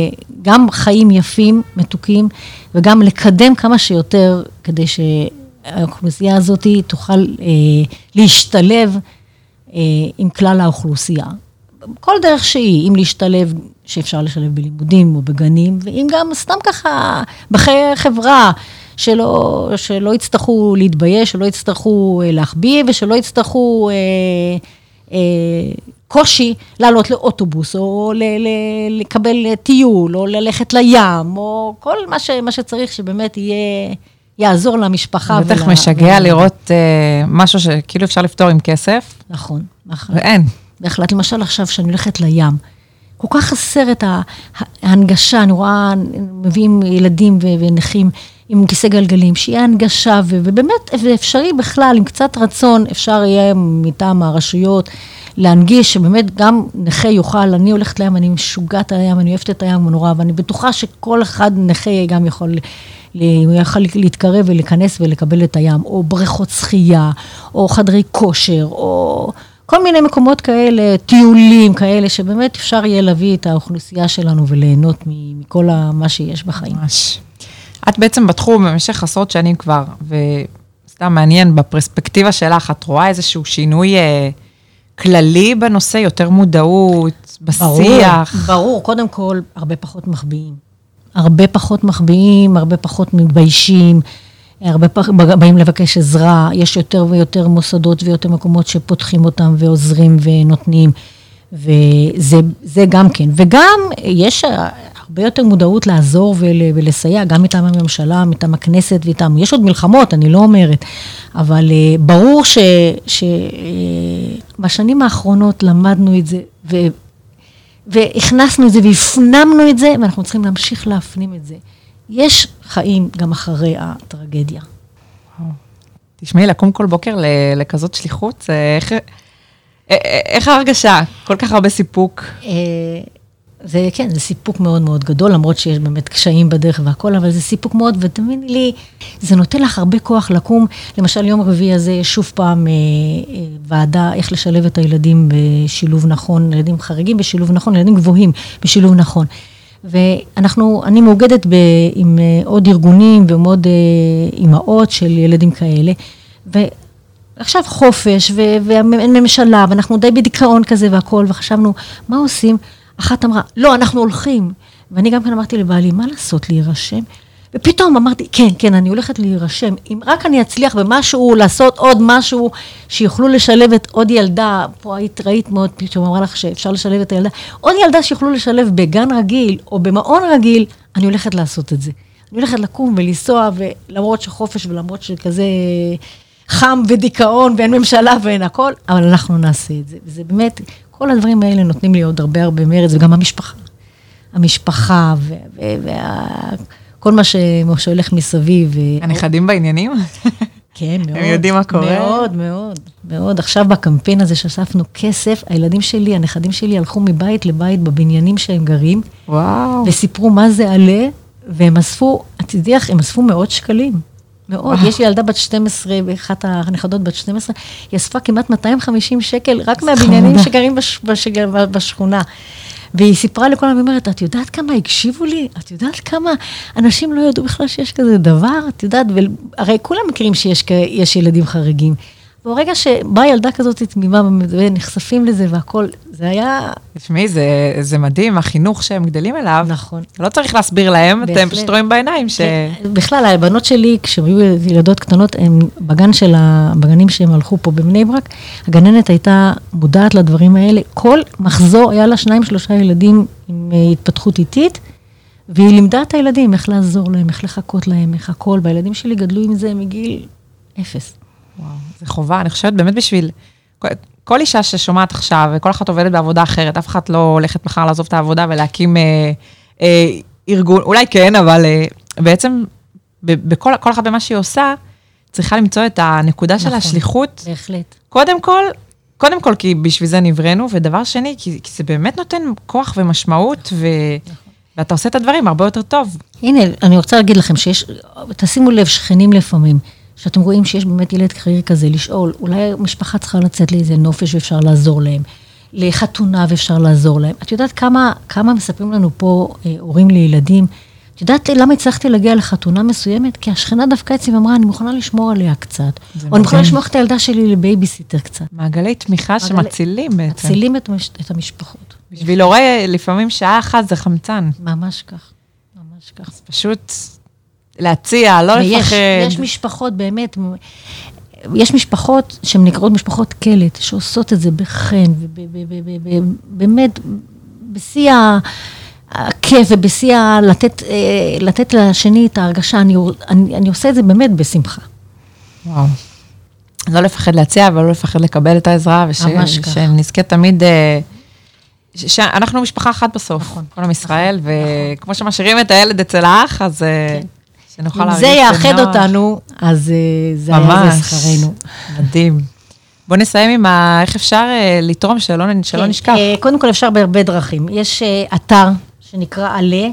גם חיים יפים, מתוקים, וגם לקדם כמה שיותר כדי שהאוכלוסייה הזאת תוכל אה, להשתלב אה, עם כלל האוכלוסייה. כל דרך שהיא, אם להשתלב, שאפשר לשלב בלימודים או בגנים, ואם גם סתם ככה בחיי חברה, שלא, שלא יצטרכו להתבייש, שלא יצטרכו אה, להחביא ושלא יצטרכו אה, אה, קושי לעלות לאוטובוס, או ל- ל- לקבל טיול, או ללכת לים, או כל מה, ש- מה שצריך שבאמת יהיה, יעזור למשפחה. בטח ולה... משגע. לראות uh, משהו שכאילו אפשר לפתור עם כסף. נכון, נכון. ואין. בהחלט, למשל עכשיו שאני הולכת לים, כל כך חסר את ההנגשה, אני רואה, מביאים ילדים ונכים עם כיסא גלגלים, שיהיה הנגשה, ובאמת, זה אפשרי בכלל, עם קצת רצון, אפשר יהיה מטעם הרשויות. להנגיש, שבאמת גם נכה יוכל, אני הולכת לים, אני משוגעת על הים, אני אוהבת את הים נורא, ואני בטוחה שכל אחד נכה גם יכול... הוא יכול להתקרב ולהיכנס ולקבל את הים, או בריכות שחייה, או חדרי כושר, או כל מיני מקומות כאלה, טיולים כאלה, שבאמת אפשר יהיה להביא את האוכלוסייה שלנו וליהנות מכל מה שיש בחיים. ממש. את בעצם בתחום במשך עשרות שנים כבר, וסתם מעניין, בפרספקטיבה שלך, את רואה איזשהו שינוי... אה, כללי בנושא, יותר מודעות, בשיח? ברור, ברור. קודם כל, הרבה פחות מחביאים. הרבה פחות מחביאים, הרבה פחות מתביישים, הרבה פחות באים לבקש עזרה. יש יותר ויותר מוסדות ויותר מקומות שפותחים אותם ועוזרים ונותנים. וזה גם כן. וגם יש הרבה יותר מודעות לעזור ול, ולסייע, גם מטעם הממשלה, מטעם הכנסת ואיתם. יש עוד מלחמות, אני לא אומרת, אבל uh, ברור שבשנים uh, האחרונות למדנו את זה, ו, והכנסנו את זה והפנמנו את זה, ואנחנו צריכים להמשיך להפנים את זה. יש חיים גם אחרי הטרגדיה. תשמעי, לקום כל בוקר לכזאת שליחות, איך, איך ההרגשה? כל כך הרבה סיפוק. זה, כן, זה סיפוק מאוד מאוד גדול, למרות שיש באמת קשיים בדרך והכל, אבל זה סיפוק מאוד, ותאמיני לי, זה נותן לך הרבה כוח לקום. למשל, יום רביעי הזה שוב פעם אה, אה, ועדה איך לשלב את הילדים בשילוב נכון, ילדים חריגים בשילוב נכון, ילדים גבוהים בשילוב נכון. ואנחנו, אני מאוגדת ב, עם אה, עוד ארגונים ועם עוד אה, אימהות של ילדים כאלה. ועכשיו חופש, וממשלה, ואנחנו די בדיכאון כזה והכול, וחשבנו, מה עושים? אחת אמרה, לא, אנחנו הולכים. ואני גם כן אמרתי לבעלי, מה לעשות, להירשם? ופתאום אמרתי, כן, כן, אני הולכת להירשם. אם רק אני אצליח במשהו, לעשות עוד משהו, שיוכלו לשלב את עוד ילדה, פה היית, ראית מאוד, פתאום אמרה לך שאפשר לשלב את הילדה, עוד ילדה שיוכלו לשלב בגן רגיל או במעון רגיל, אני הולכת לעשות את זה. אני הולכת לקום ולנסוע, ולמרות שחופש ולמרות שכזה חם ודיכאון ואין ממשלה ואין הכל, אבל אנחנו נעשה את זה. וזה באמת, כל הדברים האלה נותנים לי עוד הרבה הרבה מרץ, וגם המשפחה. המשפחה וכל מה שהולך מסביב. הנכדים בעניינים? כן, מאוד. הם יודעים מה קורה? מאוד, מאוד, מאוד. עכשיו בקמפיין הזה שאספנו כסף, הילדים שלי, הנכדים שלי הלכו מבית לבית בבניינים שהם גרים. וואו. וסיפרו מה זה עלה, והם אספו, את יודעת, הם אספו מאות שקלים. מאוד. יש לי ילדה בת 12, אחת הנכדות בת 12, היא אספה כמעט 250 שקל רק מהבניינים שגרים בש, בש, בשכונה. והיא סיפרה לכל העם, היא אומרת, את יודעת כמה הקשיבו לי? את יודעת כמה אנשים לא ידעו בכלל שיש כזה דבר? את יודעת, הרי כולם מכירים שיש ילדים חריגים. ברגע שבאה ילדה כזאת תמימה ונחשפים לזה והכל, זה היה... תשמעי, זה, זה מדהים, החינוך שהם גדלים אליו. נכון. לא צריך להסביר להם, בהחלט. אתם פשוט רואים בעיניים ש... כן. בכלל, הבנות שלי, כשהן היו ילדות קטנות, הם בגן של ה... בגנים שהם הלכו פה בבני ברק, הגננת הייתה מודעת לדברים האלה. כל מחזור, היה לה שניים, שלושה ילדים עם אה, התפתחות איטית. והיא לימדה את הילדים איך לעזור להם, איך לחכות להם, איך הכל, והילדים שלי גדלו עם זה מגיל אפס. וואו, זה חובה, אני חושבת באמת בשביל... כל, כל אישה ששומעת עכשיו, וכל אחת עובדת בעבודה אחרת, אף אחת לא הולכת מחר לעזוב את העבודה ולהקים אה, אה, ארגון, אולי כן, אבל אה, בעצם בכל כל אחת במה שהיא עושה, צריכה למצוא את הנקודה נכון, של השליחות. בהחלט. קודם כל, קודם כל, כי בשביל זה נבראנו, ודבר שני, כי, כי זה באמת נותן כוח ומשמעות, ו... נכון. ואתה עושה את הדברים הרבה יותר טוב. הנה, אני רוצה להגיד לכם שיש, תשימו לב, שכנים לפעמים. שאתם רואים שיש באמת ילד חריג כזה, לשאול, אולי המשפחה צריכה לצאת לאיזה נופש ואפשר לעזור להם, לחתונה ואפשר לעזור להם. את יודעת כמה, כמה מספרים לנו פה אה, הורים לילדים? את יודעת למה הצלחתי להגיע לחתונה מסוימת? כי השכנה דפקה אצלי ואמרה, אני מוכנה לשמור עליה קצת. או אני מוכנה לשמור את הילדה שלי לבייביסיטר קצת. מעגלי תמיכה מעגל... שמצילים בעצם. מצילים את, את המשפחות. בשביל הורה, לפעמים שעה אחת זה חמצן. ממש כך, ממש כך. פשוט להציע, לא ויש, לפחד. יש משפחות באמת, יש משפחות שהן נקראות משפחות קלט, שעושות את זה בחן, ובאמת, בשיא הכיף ובשיא ה... לתת, אה, לתת לשני את ההרגשה, אני, אני, אני עושה את זה באמת בשמחה. וואו. לא לפחד להציע, אבל לא לפחד לקבל את העזרה, ושנזכה תמיד... אה, שאנחנו משפחה אחת בסוף, נכון, כל עם ישראל, נכון, וכמו נכון. שמשאירים את הילד אצל האח, אז אה, כן. שנוכל להרגיש בנוח. אם זה יאחד אותנו, אז אה, זה היה זה שכרנו. מדהים. בוא נסיים עם ה... איך אפשר אה, לתרום, שלא, שלא כן, נשכח. אה, קודם כל אפשר בהרבה דרכים. יש אתר שנקרא עלה,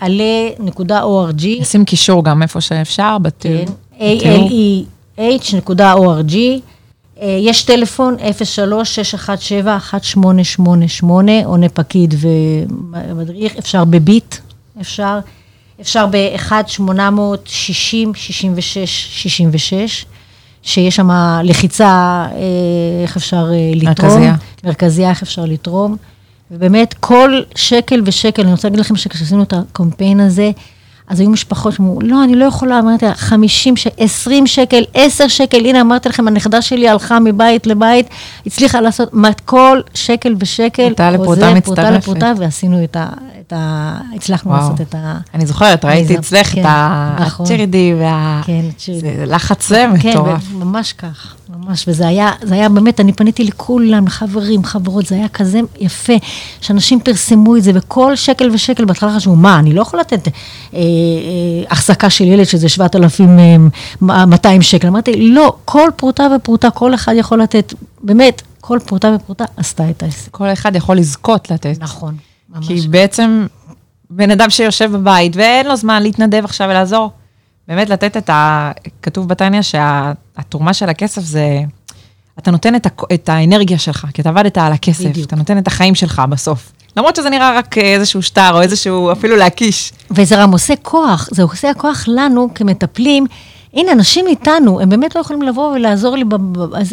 עלה.org. נשים קישור גם איפה שאפשר, בתיאור. כן, a-l-e-h.org. יש טלפון 03-617-1888, עונה פקיד ומדריך, אפשר בביט, אפשר. אפשר ב-1-860-66-66, שיש שם לחיצה, אה, איך אפשר אה, לתרום. מרכזייה. מרכזייה, איך אפשר לתרום. ובאמת, כל שקל ושקל, אני רוצה להגיד לכם שכשעשינו את הקמפיין הזה, אז היו משפחות שאמרו, לא, אני לא יכולה, אמרתי לה, 50 שקל, 20 שקל, 10 שקל, הנה אמרתי לכם, הנכדה שלי הלכה מבית לבית, הצליחה לעשות, כל שקל ושקל, פרוטה לפרוטה מצטרפת. פרוטה לפרוטה, ועשינו את, את ה... הצלחנו וואו. לעשות את ה... אני זוכרת, ראיתי אצלך כן, את נכון. הצ'ירידי וה... כן, צ'ירידי. זה לחץ זה כן, מטורף. ממש כך, ממש, וזה היה, זה היה באמת, אני פניתי לכולם, לחברים, חברות, זה היה כזה יפה, שאנשים פרסמו את זה, וכל שקל ושקל בהתחלה חשבו, מה, אני לא יכולה לתת אה, אה, החזקה של ילד שזה 7,200 שקל. אמרתי, לא, כל פרוטה ופרוטה, כל אחד יכול לתת, באמת, כל פרוטה ופרוטה עשתה את העסק. כל אחד יכול לזכות לתת. נכון. כי בעצם בן אדם שיושב בבית ואין לו זמן להתנדב עכשיו ולעזור, באמת לתת את ה... כתוב בתניא שהתרומה של הכסף זה, אתה נותן את, ה... את האנרגיה שלך, כי אתה עבדת על הכסף, בדיוק. אתה נותן את החיים שלך בסוף. למרות שזה נראה רק איזשהו שטר או איזשהו, אפילו להקיש. וזה גם עושה כוח, זה עושה כוח לנו כמטפלים. הנה, אנשים איתנו, הם באמת לא יכולים לבוא ולעזור לי,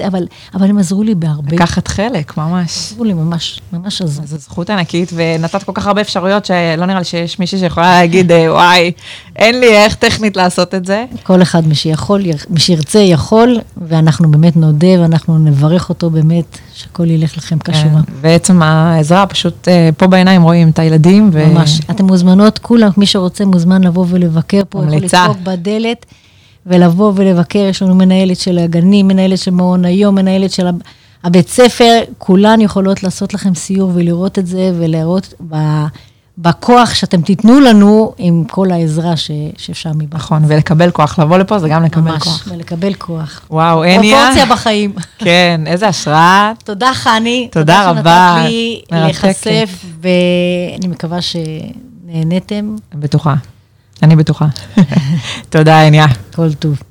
אבל, אבל הם עזרו לי בהרבה. לקחת חלק, ממש. עזרו לי ממש, ממש עזרו. זו זכות ענקית, ונתת כל כך הרבה אפשרויות שלא נראה לי שיש מישהי שיכולה להגיד, אה, וואי, אין לי איך טכנית לעשות את זה. כל אחד, מי שיכול, מי שירצה יכול, ואנחנו באמת נודה, ואנחנו נברך אותו באמת, שהכל ילך לכם כשורה. כן, ועצם העזרה, פשוט אה, פה בעיניים רואים את הילדים. ו- ממש. אתם מוזמנות, כולם, מי שרוצה מוזמן לבוא ולבקר פה, יכול. לדפוק בדלת ולבוא ולבקר. יש לנו מנהלת של הגנים, מנהלת של מעון היום, מנהלת של הב- הבית ספר, כולן יכולות לעשות לכם סיור ולראות את זה, ולראות ב- בכוח שאתם תיתנו לנו עם כל העזרה ש- שאפשר מבחוץ. נכון, ולקבל כוח, לבוא לפה זה גם לקבל ממש, כוח. ולקבל כוח. וואו, הניה. פרופורציה בחיים. כן, איזה השראה. תודה, חני. תודה רבה. שנתת לי. להיחשף, ואני מקווה שנהניתם. בטוחה. אני בטוחה. תודה, הניה. כל טוב.